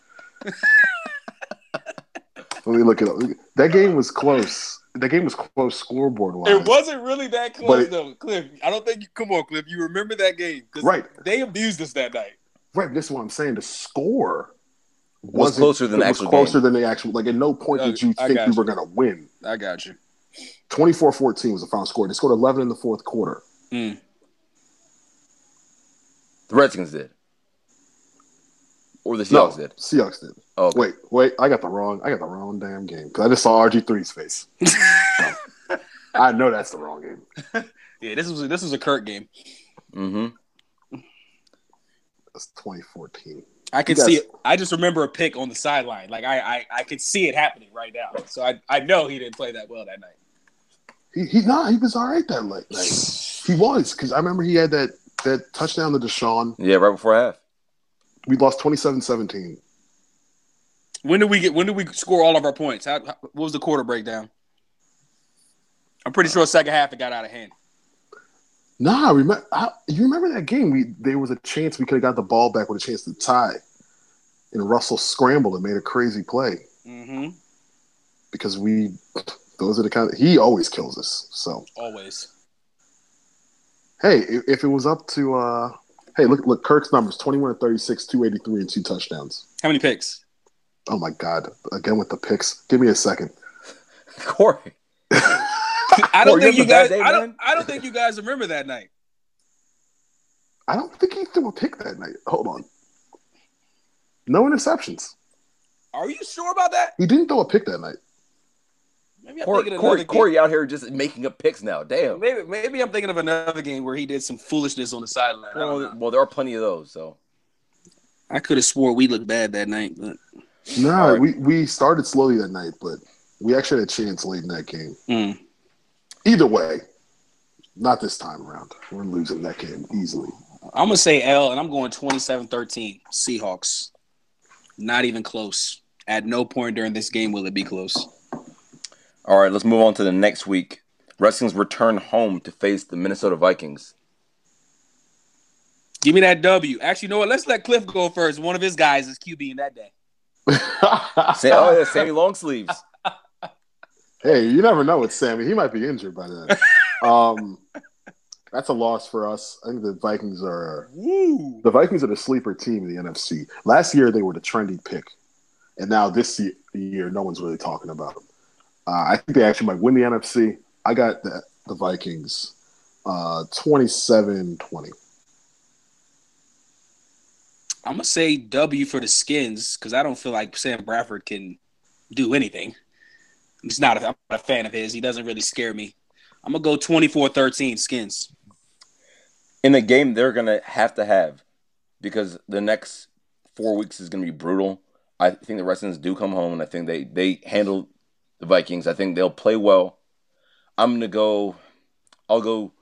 [LAUGHS] Let me look it up. That game was close. That game was close scoreboard wise. It wasn't really that close it- though, Cliff. I don't think. You, come on, Cliff. You remember that game? Right. They abused us that night. Right. This is what I'm saying. The score Was closer than it the was actual closer game. than the actual. Like at no point did you I think got we you. were going to win. I got you. 24-14 was the final score. They scored 11 in the fourth quarter. Mm. The Redskins did, or the No, Seahawks did. Seahawks did. Oh, okay. Wait, wait. I got the wrong. I got the wrong damn game because I just saw RG 3s face. So, [LAUGHS] I know that's the wrong game. [LAUGHS] Yeah, this was this was a Kirk game. Mm-hmm. That's 2014. I can see it. I just remember a pick on the sideline. Like I, I, I could see it happening right now. So I, I know he didn't play that well that night. He he nah, he was all right that late night. He was because I remember he had that that touchdown to DeSean. Yeah, right before half. We lost 27-17. When did we get? When did we score all of our points? How, how- what was the quarter breakdown? I'm pretty sure second half it got out of hand. Nah, remember you remember that game? We there was a chance we could have got the ball back with a chance to tie, and Russell scrambled and made a crazy play Mm-hmm. because we those are the kind of he always kills us. So Always. hey, if, if it was up to uh hey look look Kirk's numbers 21 and 36, 283 and two touchdowns. How many picks? Oh my god, again with the picks. Give me a second. [LAUGHS] Corey. [LAUGHS] I don't think you you have a bad guys. day, I don't. man. I don't think you guys remember that night. I don't think he threw a pick that night. Hold on. No interceptions. Are you sure about that? He didn't throw a pick that night. Maybe I'm Corey, thinking of Corey, another game. Corey out here just making up picks now. Damn. Maybe maybe I'm thinking of another game where he did some foolishness on the sideline. Well, well, there are plenty of those. So I could have swore we looked bad that night, but No, All right. we, we started slowly that night, but we actually had a chance late in that game. mm. Either way, not this time around. We're losing that game easily. I'm gonna say L, and I'm going 27-13 Seahawks. Not even close. At no point during this game will it be close. all right, let's move on to the next week. Redskins return home to face the Minnesota Vikings. Give me that W. Actually, you know what? Let's let Cliff go first. One of his guys is QB in that day. Say, oh yeah, Sammy Longsleeves. Hey, you never know with Sammy. He might be injured by then. [LAUGHS] um, that's a loss for us. I think the Vikings are Woo! the Vikings are the sleeper team in the NFC. Last year they were the trendy pick, and now this year no one's really talking about them. Uh, I think they actually might win the NFC. I got the, the Vikings uh, 27-20. I'm gonna say W for the Skins because I don't feel like Sam Bradford can do anything. I'm just not a, I'm not a fan of his. He doesn't really scare me. I'm gonna go 24-13 Skins. in the game they're gonna have to have because the next four weeks is gonna be brutal. I think the Redskins do come home and I think they they handle the Vikings. I think they'll play well. I'm gonna go I'll go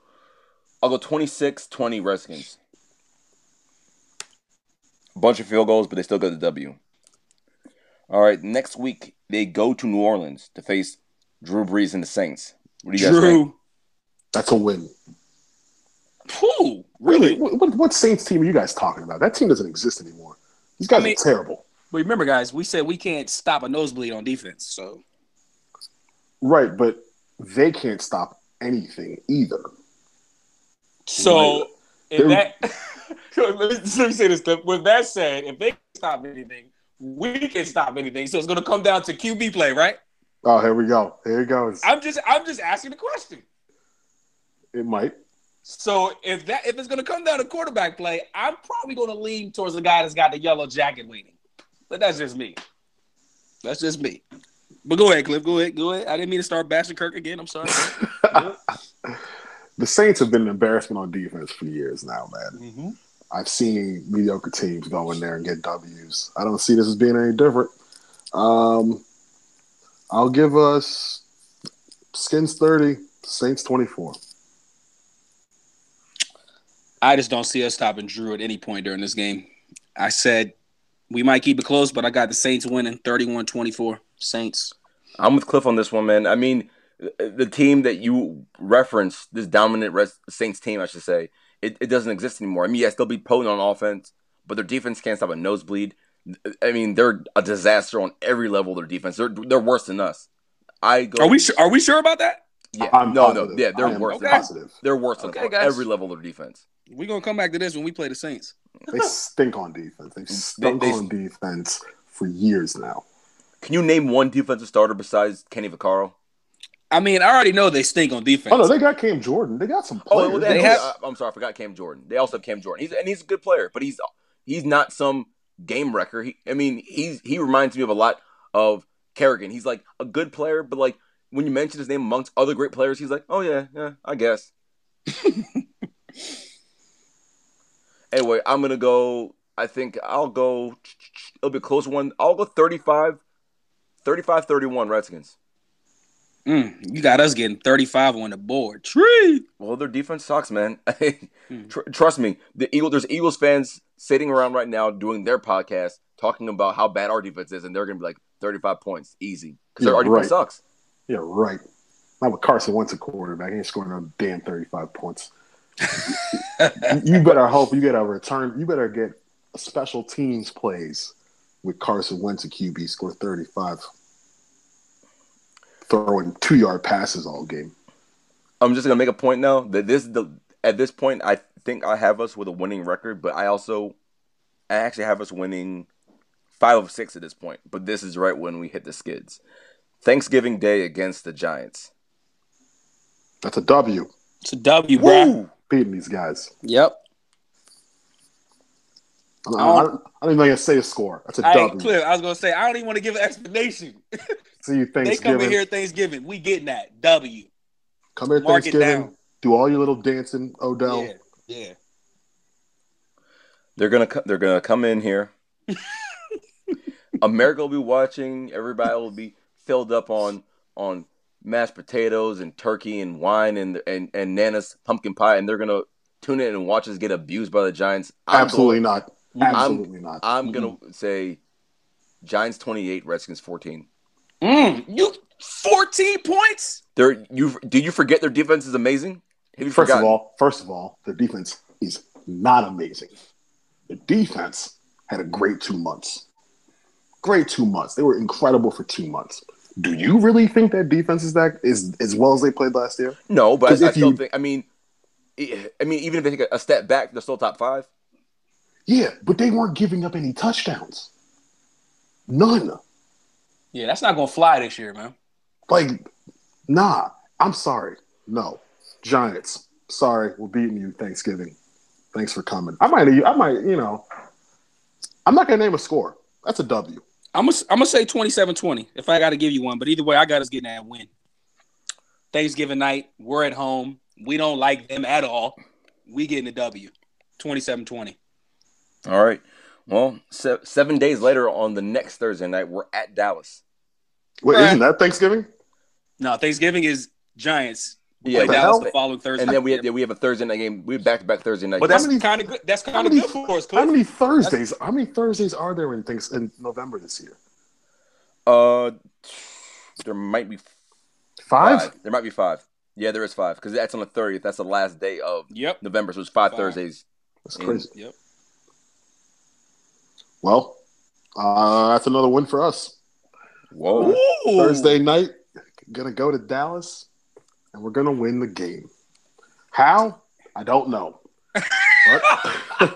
I'll go 26-20 Redskins. A bunch of field goals, but they still get the W. All right, next week they go to New Orleans to face Drew Brees and the Saints. What do you guys think? Drew. That's a win. Who? Really? What, what, what Saints team are you guys talking about? That team doesn't exist anymore. These guys I mean- are terrible. But remember, guys, we said we can't stop a nosebleed on defense. So Right, but they can't stop anything either. So if They're- that [LAUGHS] let, me, let me say this clip. With that said, if they can stop anything, we can stop anything. So it's gonna come down to QB play, right? Oh, here we go. Here it goes. I'm just I'm just asking the question. It might. So if that if it's gonna come down to quarterback play, I'm probably gonna lean towards the guy that's got the yellow jacket waiting. But that's just me. That's just me. But go ahead, Cliff. Go ahead. Go ahead. I didn't mean to start bashing Kirk again. I'm sorry. [LAUGHS] The Saints have been an embarrassment on defense for years now, man. mm-hmm. I've seen mediocre teams go in there and get W's. I don't see this as being any different. Um, I'll give us Skins 30, Saints 24. I just don't see us stopping Drew at any point during this game. I said we might keep it close, but I got the Saints winning 31-24. Saints. I'm with Cliff on this one, man. I mean, the team that you referenced, this dominant Saints team, I should say, it, it doesn't exist anymore. I mean, yes, they'll be potent on offense, but their defense can't stop a nosebleed. I mean, they're a disaster on every level of their defense. They're they're worse than us. I go. Are we su- are we sure about that? Yeah, I'm no, positive. no, yeah, they're worse. Okay. Than, Positive. they're worse Okay, us on guys. every level of their defense. We're gonna come back to this when we play the Saints. [LAUGHS] They stink on defense. They've stunk they- on defense for years now. Can you name one defensive starter besides Kenny Vaccaro? I mean, I already know they stink on defense. Oh no, they got Cam Jordan. They got some Oh, players. well, they they have- have, I'm sorry, I forgot Cam Jordan. They also have Cam Jordan. He's and he's a good player, but he's he's not some game wrecker. He, I mean, he's he reminds me of a lot of Kerrigan. He's like a good player, but like when you mention his name amongst other great players, he's like, oh yeah, yeah, I guess. [LAUGHS] anyway, I'm gonna go. I think I'll go. It'll be a close one. I'll go 35, 35 31 Redskins. Mm, you got us getting 35 on the board. Tree. Well, their defense sucks, man. [LAUGHS] Tr- trust me, the Eagle. There's Eagles fans sitting around right now doing their podcast, talking about how bad our defense is, and they're gonna be like 35 points easy because Yeah, our defense right. sucks. Yeah, right. Not with Carson Wentz a quarterback. He ain't scoring no damn thirty-five points. [LAUGHS] you better hope you get a return. You better get special teams plays with Carson Wentz a QB score thirty-five, throwing two-yard passes all game. I'm just gonna make a point now that this the at this point I think I have us with a winning record, but I also I actually have us winning five of six at this point. But this is right when we hit the skids. Thanksgiving Day against the Giants. That's a W. It's a W, bro. Beating these guys. Yep. I'm, I I'm, don't- I'm not even gonna say a score. That's a Hey, W. Cliff, I was gonna say I don't even want to give an explanation. [LAUGHS] See you Thanksgiving. they come in here Thanksgiving. We getting that W. Come here Mark Thanksgiving. Do all your little dancing, Odell. Yeah, yeah. They're gonna they're gonna come in here. [LAUGHS] America will be watching. Everybody will be filled up on on mashed potatoes and turkey and wine and and and Nana's pumpkin pie, and they're gonna tune in and watch us get abused by the Giants. I'm Absolutely going- not. Absolutely not. I'm gonna say Giants 28, Redskins 14. Mm, you 14 points? They're you. Do you forget their defense is amazing? Have you First forgotten? of all, first of all, their defense is not amazing. The defense had a great two months. Great two months. They were incredible for two months. Do you really think that defense is that is as well as they played last year? no, but I, I still you- think. I mean, I I mean, even if they take a, a step back, they're still top five. Yeah, but they weren't giving up any touchdowns. None. Yeah, that's not gonna fly this year, man. Like, nah. I'm sorry. No. Giants. Sorry, we're beating you Thanksgiving. Thanks for coming. I might I might, you know. I'm not gonna name a score. That's a W. I'm gonna I'm gonna say 27-20 if I got to give you one. But either way, I got us getting that win. Thanksgiving night, we're at home. We don't like them at all. We getting a W. 27-20. All right. Well, se- seven days later on the next Thursday night, we're at Dallas. Wait, Right. isn't that Thanksgiving? No, Thanksgiving is Giants. We Yeah, play the Dallas hell? the following Thursday. And then we have, we have a Thursday night game. We have back to back Thursday night. but games. that's kind of good. That's How kind of many, good for us, how many Thursdays? How many Thursdays are there in things in November this year? uh, there might be Five. five. There might be five. Yeah, there is five because that's on the thirtieth. That's the last day of Yep. November, so it's five, Five. Thursdays. That's in- crazy. Yep. Well, uh, that's another win for us. Whoa! Ooh. Thursday night, gonna go to Dallas, and we're gonna win the game. How? I don't know. But [LAUGHS]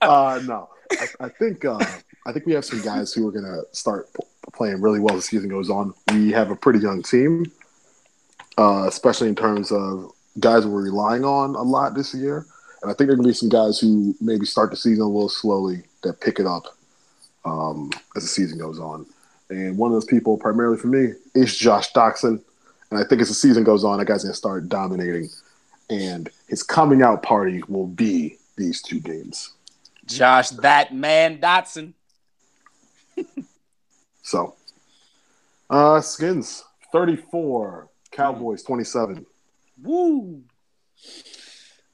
uh, no, I, I think uh, I think we have some guys who are gonna start p- playing really well as the season goes on. We have a pretty young team, uh, especially in terms of guys we're relying on a lot this year. And I think there are gonna be some guys who maybe start the season a little slowly that pick it up um, as the season goes on. And one of those people, primarily for me, is Josh Doctson. And I think as the season goes on, that guy's going to start dominating. And his coming out party will be these two games. Josh, that man Doctson. [LAUGHS] So, uh, Skins 34, Cowboys 27. Woo. [SIGHS]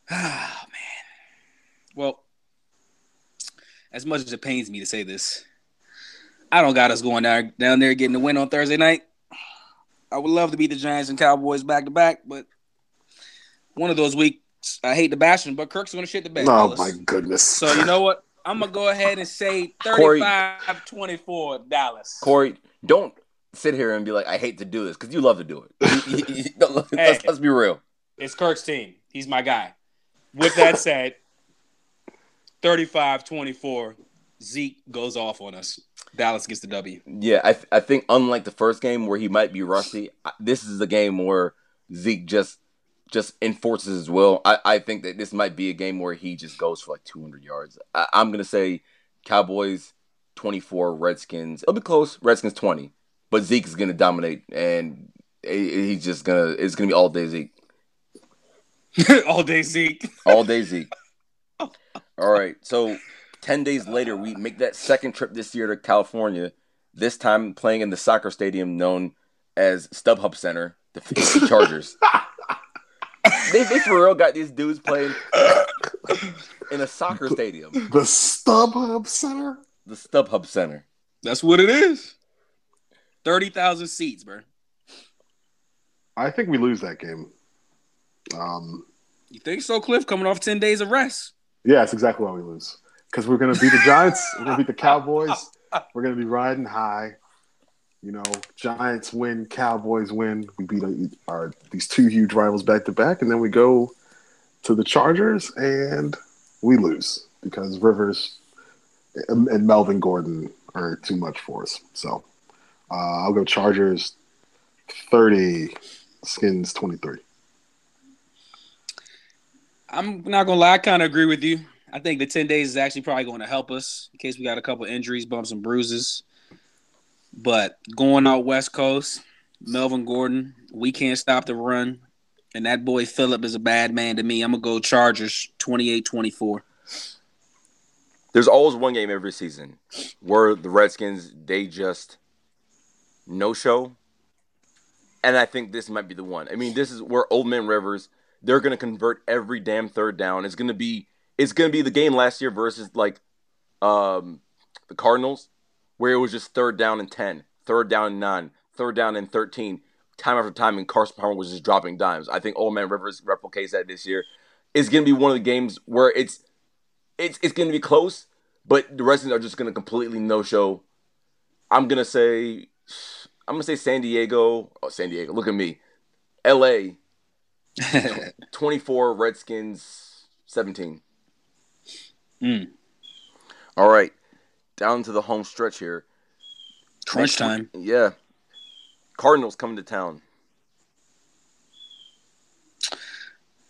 Ah man. Well, as much as it pains me to say this, I don't got us going down down there getting the win on Thursday night. I would love to beat the Giants and Cowboys back to back, but one of those weeks I hate the bashing, but Kirk's gonna shit the bed. Oh fellas. my goodness. So you know what? I'm gonna go ahead and say [LAUGHS] Corey- 35-24 Dallas. Corey, don't sit here and be like, I hate to do this because you love to do it. [LAUGHS] [LAUGHS] let's, let's be real. It's Kirk's team. He's my guy. With that said, 35-24, Zeke goes off on us. Dallas gets the W. Yeah, I, I think unlike the first game where he might be rusty, this is a game where Zeke just just enforces his will. I, I think that this might be a game where he just goes for like 200 yards. I, I'm gonna say Cowboys 24, Redskins. It'll be close. Redskins 20, but Zeke is gonna dominate, and he's just gonna it's gonna be all day Zeke, [LAUGHS] All day Zeke. all day Zeke. All right, so 10 days later, we make that second trip this year to California, this time playing in the soccer stadium known as StubHub Center, the face the Chargers. [LAUGHS] they, they for real got these dudes playing in a soccer stadium, the StubHub Center. the StubHub Center. That's what it is. 30,000 seats, bro. I think we lose that game. Um, You think so, Cliff? Coming off 10 days of rest. Yeah, that's exactly why we lose. Because we're gonna beat the Giants. we're gonna beat the Cowboys. [LAUGHS] We're gonna be riding high. You know, Giants win, Cowboys win. We beat our these two huge rivals back to back, and then we go to the Chargers and we lose because Rivers and Melvin Gordon are too much for us. So uh, I'll go Chargers thirty, Skins twenty three. I'm not gonna lie, I kind of agree with you. I think the 10 days is actually probably going to help us in case we got a couple injuries, bumps, and bruises. But going out West Coast, Melvin Gordon, we can't stop the run. And that boy Phillip is a bad man to me. I'm gonna go Chargers 28-24. There's always one game every season where the Redskins they just no show, and I think this might be the one. I mean, this is where Old Man Rivers they're gonna convert every damn third down. It's gonna be it's gonna be the game last year versus like um the Cardinals, where it was just third down and 10, third down and nine, third down and thirteen, time after time, and Carson Palmer was just dropping dimes. I think Old Man Rivers replicates that this year. It's gonna be one of the games where it's it's it's gonna be close, but the Redskins are just gonna completely no show. I'm gonna say I'm gonna say San Diego. Oh, San Diego. Look at me. L.A. 24 Redskins 17. Mm. All right. Down to the home stretch here. Crunch time. Yeah. Cardinals coming to town.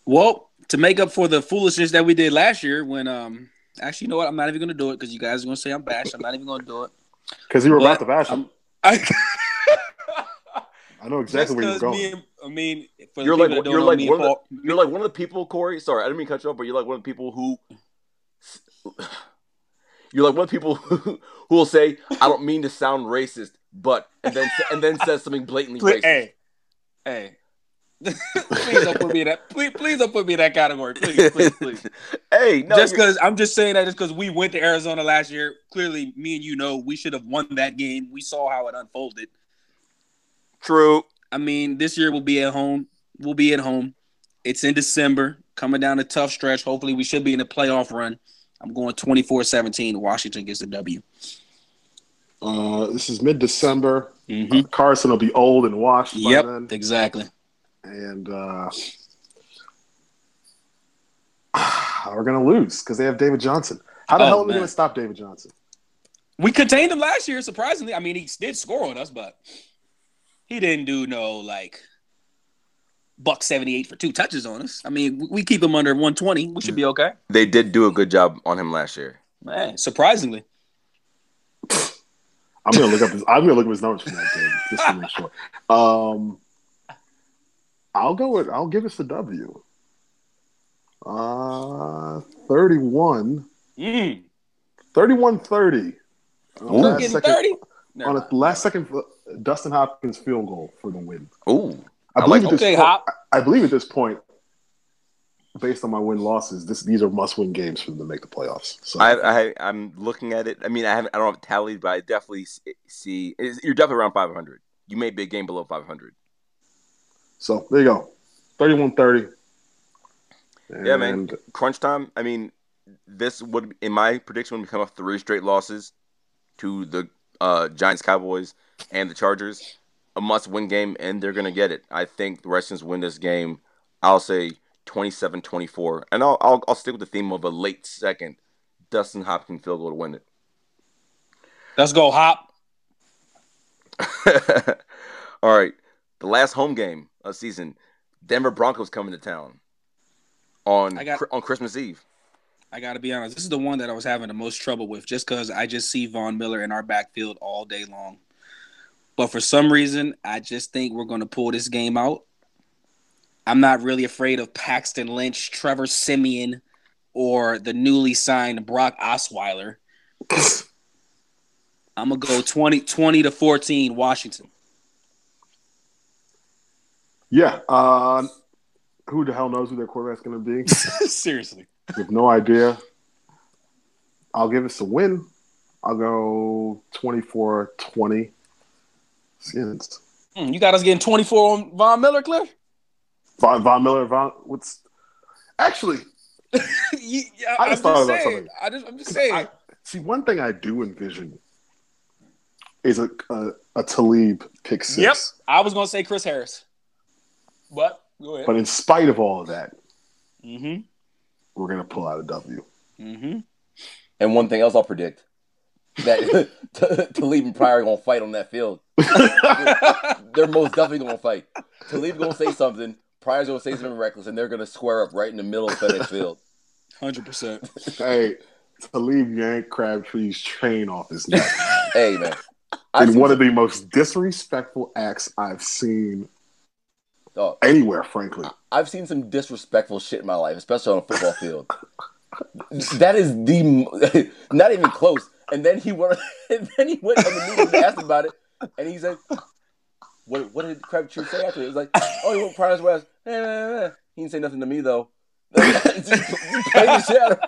Well, to make up for the foolishness that we did last year, when um, actually, you know what? I'm not even gonna do it because you guys are gonna say I'm bashed. I'm not even gonna do it. [LAUGHS] Because you were But about to bash him. I'm- [LAUGHS] I, I know exactly where you're going. me and- I mean, for You're like people that don't you're like one and of the, you're like one of the people, Corey. Sorry, I didn't mean to cut you off, but you're like one of the people who you're like one of the people who, [LAUGHS] who will say, "I don't mean to sound racist," but and then and then says something blatantly Please, racist. hey, hey. [LAUGHS] please don't put me in that. Please, please don't put me in that category. Please, please, please. [LAUGHS] hey, no, just because I'm just saying that just because we went to Arizona last year. Clearly, me and you know we should have won that game. We saw how it unfolded. True. I mean, this year we'll be at home. We'll be at home. It's in December, coming down a tough stretch. Hopefully, we should be in a playoff run. I'm going 24-17. Washington gets the W. Uh, this is mid December. Mm-hmm. Carson will be old and washed by Yep, then. exactly. And uh, [SIGHS] we're going to lose because they have David Johnson. How the Oh, hell are we man. going to stop David Johnson? We contained him last year, surprisingly. I mean, he did score on us, but he didn't do no like buck 78 for two touches on us. I mean, we- we keep him under 120. We should be okay. They did do a good job on him last year. Man, surprisingly. [LAUGHS] I'm gonna look up his. I'm gonna look up his numbers from that game just to make sure. Um, I'll go with. I'll give us a W. W. Uh, 31, Mm. 31 30. On Ooh. that Getting second- 30? on a last second Dustin Hopkins field goal for the win. Ooh, I I believe like- at this Okay, point, Hop. I believe at this point based on my win losses, this these are must win games for them to make the playoffs. So I, I I'm looking at it. I mean, I haven't I don't have tallied, but I definitely see you're definitely around 500. You may be a game below 500. so there you go. 31-30. Yeah, man. And Crunch time. I mean, this would in my prediction would become a three straight losses to the uh, Giants, Cowboys, and the Chargers. A must-win game, and they're gonna get it. I think the Redskins win this game. I'll say 27-24, and I'll, I'll I'll stick with the theme of a late second Dustin Hopkins field goal to win it. Let's go, Hop. [LAUGHS] All right, the last home game of season, Denver Broncos coming to town on got- on Christmas Eve. I got to be honest. This is the one that I was having the most trouble with, just because I just see Von Miller in our backfield all day long. But for some reason, I just think we're going to pull this game out. I'm not really afraid of Paxton Lynch, Trevor Siemian, or the newly signed Brock Osweiler. [LAUGHS] I'm gonna go 20, 20 to 14 Washington. yeah, uh, who the hell knows who their quarterback's going to be? [LAUGHS] Seriously. We have no idea. I'll give us a win. I'll go 24-20. Skins. Hmm, you got us getting 24 on Von Miller, Cliff? Von, Von Miller, Von, what's actually [LAUGHS] You- yeah, I I'm just thought about saying. something. I just, I'm just saying. I, see one thing I do envision is a a, a Talib pick six. Yep. I was gonna say Chris Harris, but go ahead. But in spite of all of that, mm-hmm. we're gonna pull out a W. Mm-hmm. And one thing else I'll predict that Talib and Pryor gonna fight on that field. [LAUGHS] They're most definitely gonna fight. Talib gonna say something, Pryor's gonna say something reckless, and they're gonna square up right in the middle of FedEx Field. Hundred percent. hey, Talib yanked Crabtree's chain off his neck [LAUGHS] Hey man, I've in one of the most disrespectful acts I've seen oh, anywhere, frankly. I've seen some disrespectful shit in my life, especially on a football field. That is the [LAUGHS] not even close. And then he went, [LAUGHS] and then he went on the news and asked about it, and he said, "What? What did Crabtree say after it?" It was like, "Oh, he went Pryor's West." Eh, eh, eh. He didn't say nothing to me though. [LAUGHS] Just play the shit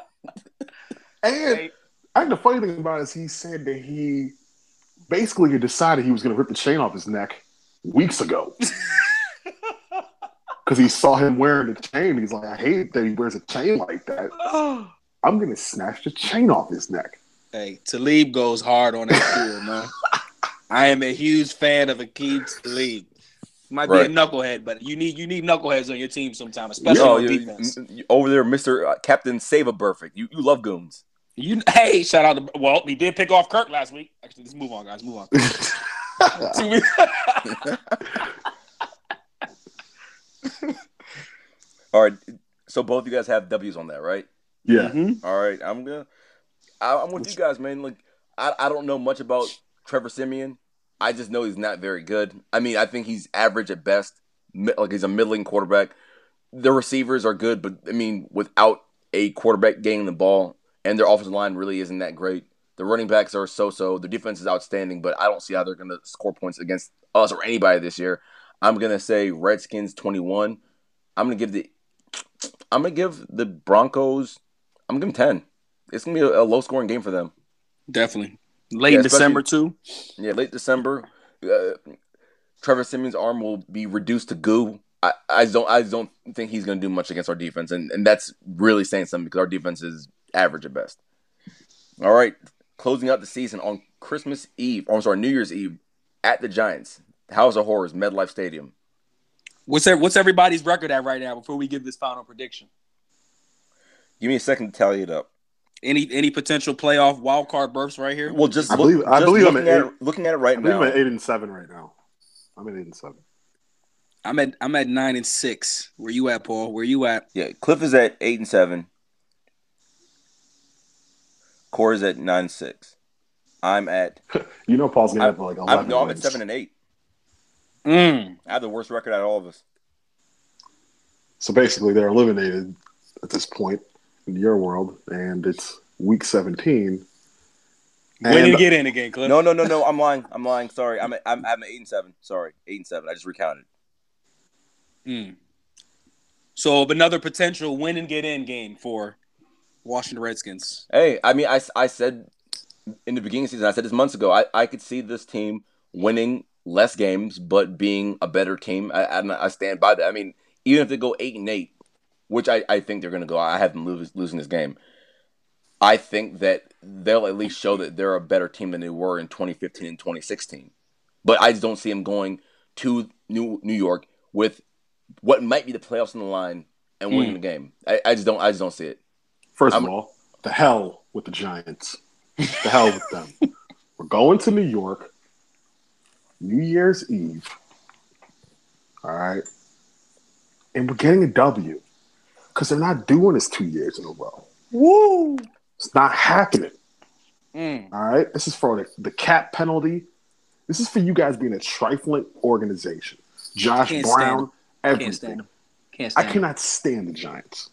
And I think the funny thing about it is he said that he basically decided he was going to rip the chain off his neck weeks ago. [LAUGHS] Because he saw him wearing the chain. He's like, I hate that he wears a chain like that. [GASPS] I'm going to snatch the chain off his neck. Hey, Talib goes hard on that field, man. [LAUGHS] I am a huge fan of Aqib Talib. Might be Right. a knucklehead, but you need you need knuckleheads on your team sometimes, especially Yo, on defense. you- over there, Mister uh, Captain Save a Perfect. You you love goons. You hey, shout out to well, he did pick off Kirk last week. Actually, let's move on, guys. Move on. [LAUGHS] [LAUGHS] All right, so both you guys have W's on that, right? yeah. Mhm. All right, I'm gonna. I, I'm with you guys, man. Like, I, I don't know much about Trevor Siemian. I just know he's not very good. I mean, I think he's average at best. Like he's a middling quarterback. The receivers are good, but I mean, without a quarterback getting the ball, and their offensive line really isn't that great. The running backs are so-so. The defense is outstanding, but I don't see how they're gonna score points against us or anybody this year. I'm gonna say Redskins 21. I'm gonna give the. I'm gonna give the Broncos. I'm gonna give them 10. It's gonna be a, a low scoring game for them. Definitely. Late Yeah, December too. Yeah, late December. Uh, Trevor Siemian's arm will be reduced to goo. I, I don't I don't think he's gonna do much against our defense, and, and that's really saying something because our defense is average at best. All right, closing out the season on Christmas Eve, or I'm sorry, New Year's Eve at the Giants. House of Horrors, MetLife Stadium. What's there, what's everybody's record at right now before we give this final prediction? Give me a second to tally it up. Any any potential playoff wild card berths right here? Well, just I look- believe- I just believe I'm looking at at eight- it, looking at it right believe now. I'm at eight and seven right now. I'm at eight and seven. I'm at I'm at nine and six. Where you at, Paul? Where you at? Yeah, Cliff is at eight and seven. Core is at nine and six. I'm at [LAUGHS] You know, Paul's gonna I- have like eleven. I'm, no, I'm at seven and eight. Mm. I have the worst record out of all of us. So basically, they're eliminated at this point in your world, and it's week 17. When did you get in again, Cliff? No, no, no, no. I'm lying. I'm lying. Sorry. I'm at, I'm, I'm eight and seven. Sorry, eight and seven. I just recounted. Mm. So another potential win and get in game for Washington Redskins. Hey, I mean, I, I said in the beginning of the season, I said this months ago, I, I could see this team winning less games, but being a better team. I, I, I stand by that. I mean, even if they go eight and eight, which I, I think they're going to go, I have them lose, losing this game. I think that they'll at least show that they're a better team than they were in 2015 and 2016. But I just don't see them going to New New York with what might be the playoffs in the line and winning hmm. the game. I, I just don't I just don't see it. 1st I'm- of all, the hell with the Giants. The hell with them. [LAUGHS] We're going to New York, New Year's Eve. All right. And we're getting a W because they're not doing this two years in a row. Woo! It's not happening. Mm. All right. This is for the, the cap penalty. This is for you guys being a trifling organization. Josh Can't Brown, everything. Can't stand. Can't I stand them. cannot stand the Giants.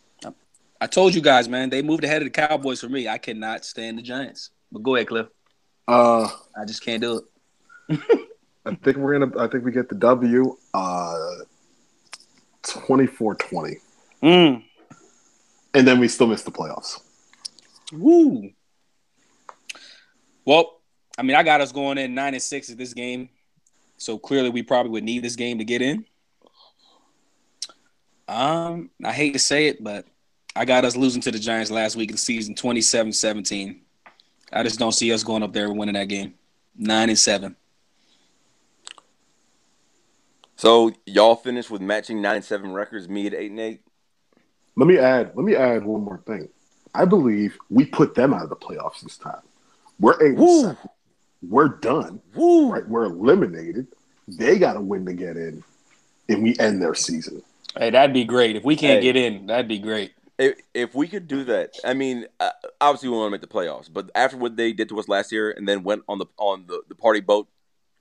I told you guys, man, they moved ahead of the Cowboys for me. I cannot stand the Giants. But go ahead, Cliff. Uh, I just can't do it. [LAUGHS] I think we're gonna. I think we get the W. Uh, 24-20. Mm. And then we still miss the playoffs. Woo. Well, I mean, I got us going in nine and six at this game, so clearly we probably would need this game to get in. Um, I hate to say it, but I got us losing to the Giants last week in season 27-17. I just don't see us going up there and winning that game. Nine and seven. So y'all finished with matching nine and seven records, me at eight and eight. Let me add. Let me add one more thing. I believe we put them out of the playoffs this time. We're eight. Woo. seven. We're done. Woo! Right? We're eliminated. They got to win to get in, and we end their season. Hey, that'd be great. If we can't Hey. get in, that'd be great. If, if we could do that, I mean, uh, obviously we want to make the playoffs, but after what they did to us last year, and then went on the on the, the party boat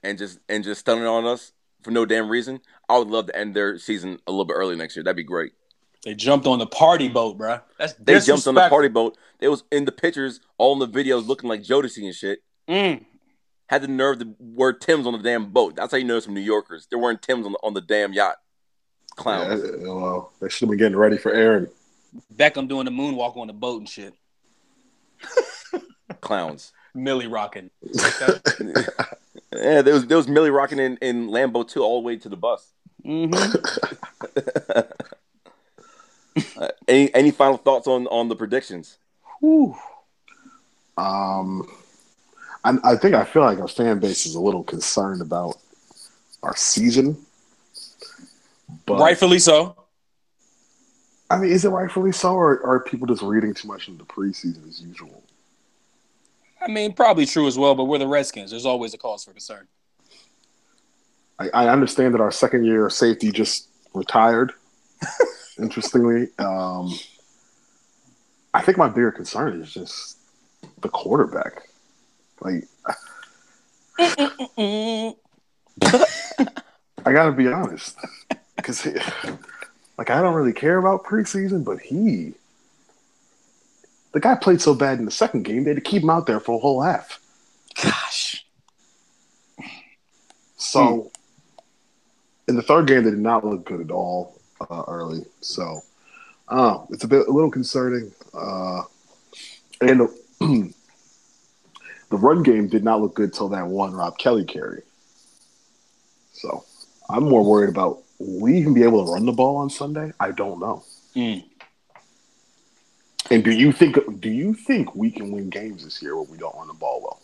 and just and just stunning on us for no damn reason, I would love to end their season a little bit early next year. That'd be great. They jumped on the party boat, bruh. That's They jumped on the party boat. It was in the pictures, all in the videos, looking like Jodeci and shit. Mm. Had the nerve to wear Tim's on the damn boat. That's how you know some New Yorkers. They're wearing Tim's on the, on the damn yacht. Clowns. Yeah, well, they should have been getting ready for Aaron. Beckham doing the moonwalk on the boat and shit. [LAUGHS] Clowns. Millie rocking. [LAUGHS] yeah, there was there was Millie rocking in, in Lambo too, all the way to the bus. Mm-hmm. [LAUGHS] Uh, any any final thoughts on on the predictions? Um, I, I think I feel like our fan base is a little concerned about our season. But Rightfully so. I mean, is it rightfully so, or are people just reading too much into the preseason as usual? I mean, probably true as well, but we're the Redskins. There's always a cause for concern. I, I understand that our second year safety just retired. [LAUGHS] interestingly, um, I think my bigger concern is just the quarterback. Like, I gotta be honest, because like I don't really care about preseason, but he, the guy played so bad in the second game they had to keep him out there for a whole half. Gosh. So in the third game, they did not look good at all uh, early. So uh, it's a bit a little concerning. Uh, and the, [CLEARS THROAT] the run game did not look good till that one Rob Kelley carry. So I'm more worried about will we even be able to run the ball on Sunday? I don't know. Mm. And do you think do you think we can win games this year when we don't run the ball well?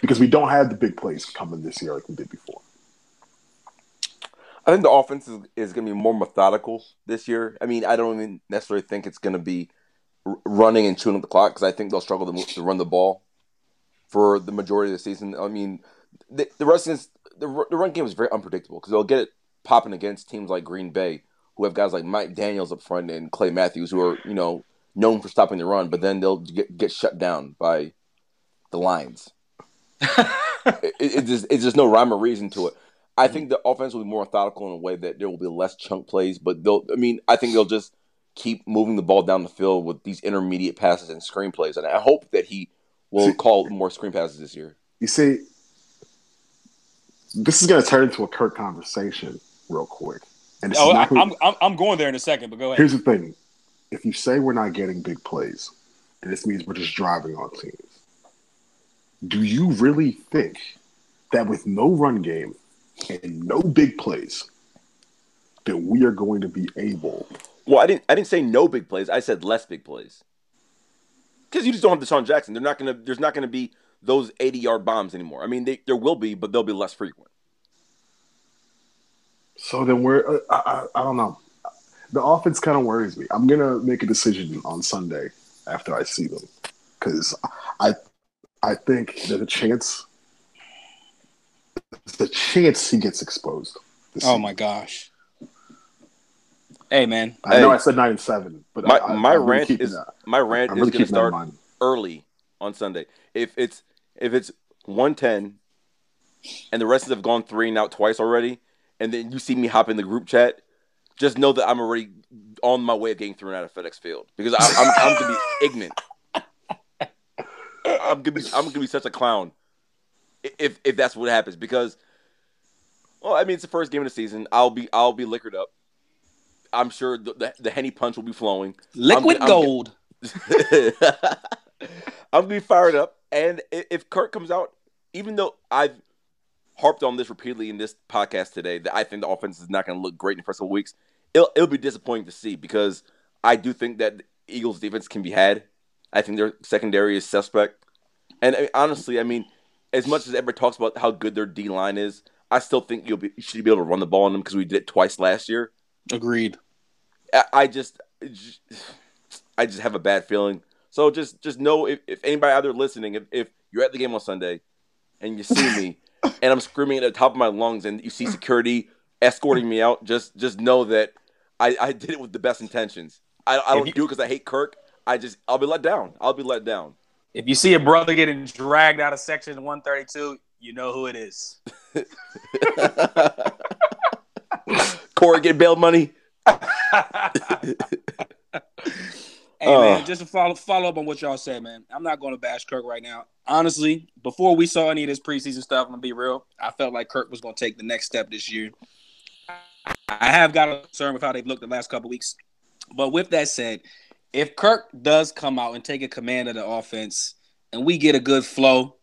Because we don't have the big plays coming this year like we did before. I think the offense is, is going to be more methodical this year. I mean, I don't even necessarily think it's going to be r- running and chewing up the clock because I think they'll struggle to, to run the ball for the majority of the season. I mean, the, the rest is the, the run game is very unpredictable because they'll get it popping against teams like Green Bay, who have guys like Mike Daniels up front and Clay Matthews, who are you know known for stopping the run, but then they'll get, get shut down by the Lions. [LAUGHS] it, it, just, it's just no rhyme or reason to it. I mm-hmm. think the offense will be more methodical in a way that there will be less chunk plays, but they'll. I mean, I think they'll just keep moving the ball down the field with these intermediate passes and screen plays, and I hope that he will See- call more screen passes this year. You see, this is going to turn into a Kirk conversation real quick. And this Oh, not. I'm I'm I'm going there in a second, but go ahead. Here's the thing: if you say we're not getting big plays, and this means we're just driving on teams, do you really think that with no run game and no big plays, that we are going to be able? Well, I didn't. I didn't say no big plays. I said less big plays. Because you just don't have DeSean Jackson. They're not gonna. There's not gonna be those 80 yard bombs anymore. I mean, they, there will be, but they'll be less frequent. So then we're. Uh, I, I, I don't know. The offense kind of worries me. I'm gonna make a decision on Sunday after I see them because I, I think there's a chance. There's a chance he gets exposed. Oh season. my gosh. Hey man, I know I said nine and seven, but My I, I, my I'm rant keeping is that. my rant I'm is really gonna keeping that in start early on Sunday. If it's if it's 110 and the rest have gone three and out twice already, and then you see me hop in the group chat, just know that I'm already on my way of getting thrown out of FedEx Field because I, I'm I'm gonna be [LAUGHS] ignorant. I'm gonna be I'm gonna be such a clown i- if if that's what happens because well I mean it's the first game of the season. I'll be I'll be liquored up. I'm sure the the, the henny punch will be flowing. Liquid I'm- gold. [LAUGHS] I'm gonna be fired up, and if Kirk comes out, even though I've harped on this repeatedly in this podcast today, that I think the offense is not gonna look great in the first couple weeks, it'll it'll be disappointing to see because I do think that the Eagles' defense can be had. I think their secondary is suspect, and I mean, honestly, I mean, as much as ever talks about how good their D line is, I still think you'll be you should be able to run the ball on them because we did it twice last year. Agreed. I, I just, I just have a bad feeling. So just, just know if, if anybody out there listening, if, if you're at the game on Sunday and you see me [LAUGHS] and I'm screaming at the top of my lungs and you see security escorting me out, just, just know that I, I did it with the best intentions. I, I don't you- do it because I hate Kirk. I just, I'll be let down. I'll be let down. If you see a brother getting dragged out of section 132, you know who it is. [LAUGHS] Corey get bail money. [LAUGHS] Hey man, oh. just to follow follow up on what y'all said, man. I'm not going to bash Kirk right now. Honestly, before we saw any of this preseason stuff, I'm gonna be real. I felt like Kirk was going to take the next step this year. I have got a concern with how they've looked the last couple weeks. But with that said, if Kirk does come out and take a command of the offense, and we get a good flow,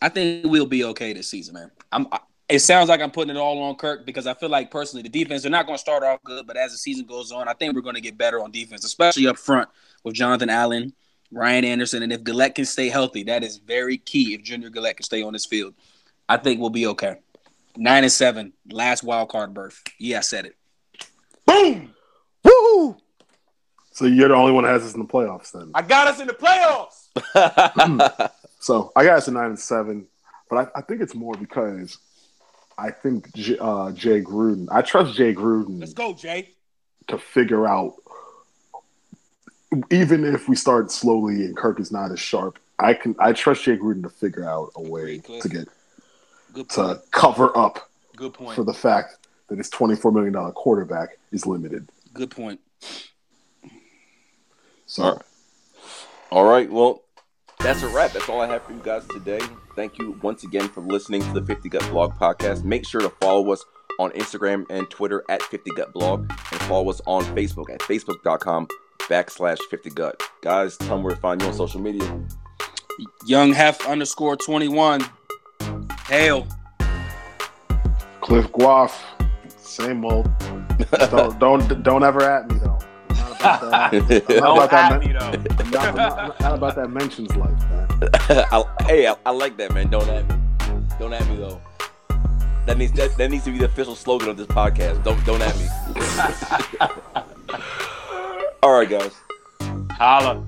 I think we'll be okay this season, man. I'm. I, it sounds like I'm putting it all on Kirk because I feel like personally the defense they're not going to start off good, but as the season goes on, I think we're going to get better on defense, especially up front with Jonathan Allen, Ryan Anderson, and if Galette can stay healthy, that is very key. If Junior Galette can stay on this field, I think we'll be okay. Nine and seven, last wild card berth. Yeah, I said it. Boom! Woo! So you're the only one that has us in the playoffs then. I got us in the playoffs. [LAUGHS] So I got us at nine and seven, but I, I think it's more because I think J, uh, Jay Gruden. I trust Jay Gruden Let's go, Jay. to figure out. Even if we start slowly and Kirk is not as sharp, I can. I trust Jay Gruden to figure out a way to get Good point. to cover up Good point. for the fact that his twenty-four million dollar quarterback is limited. Good point. So All right. All right. Well, that's a wrap. That's all I have for you guys today. Thank you once again for listening to the 50 Gut Blog podcast. Make sure to follow us on Instagram and Twitter at 50 Gut Blog and follow us on Facebook at facebook.com backslash 50 Gut. Guys, tell them where to find you on social media. Young Hef underscore 21. Hail. Cliff Guaf, same old. [LAUGHS] don't don't don't ever at me though. I'm not about that. I'm not about that me. I'm not, I'm not- not about that mentions life, man. I, hey, I, I like that, man. Don't at me. Don't at me, though. That needs that, that needs to be the official slogan of this podcast. Don't don't at me. [LAUGHS] All right, guys. Holla.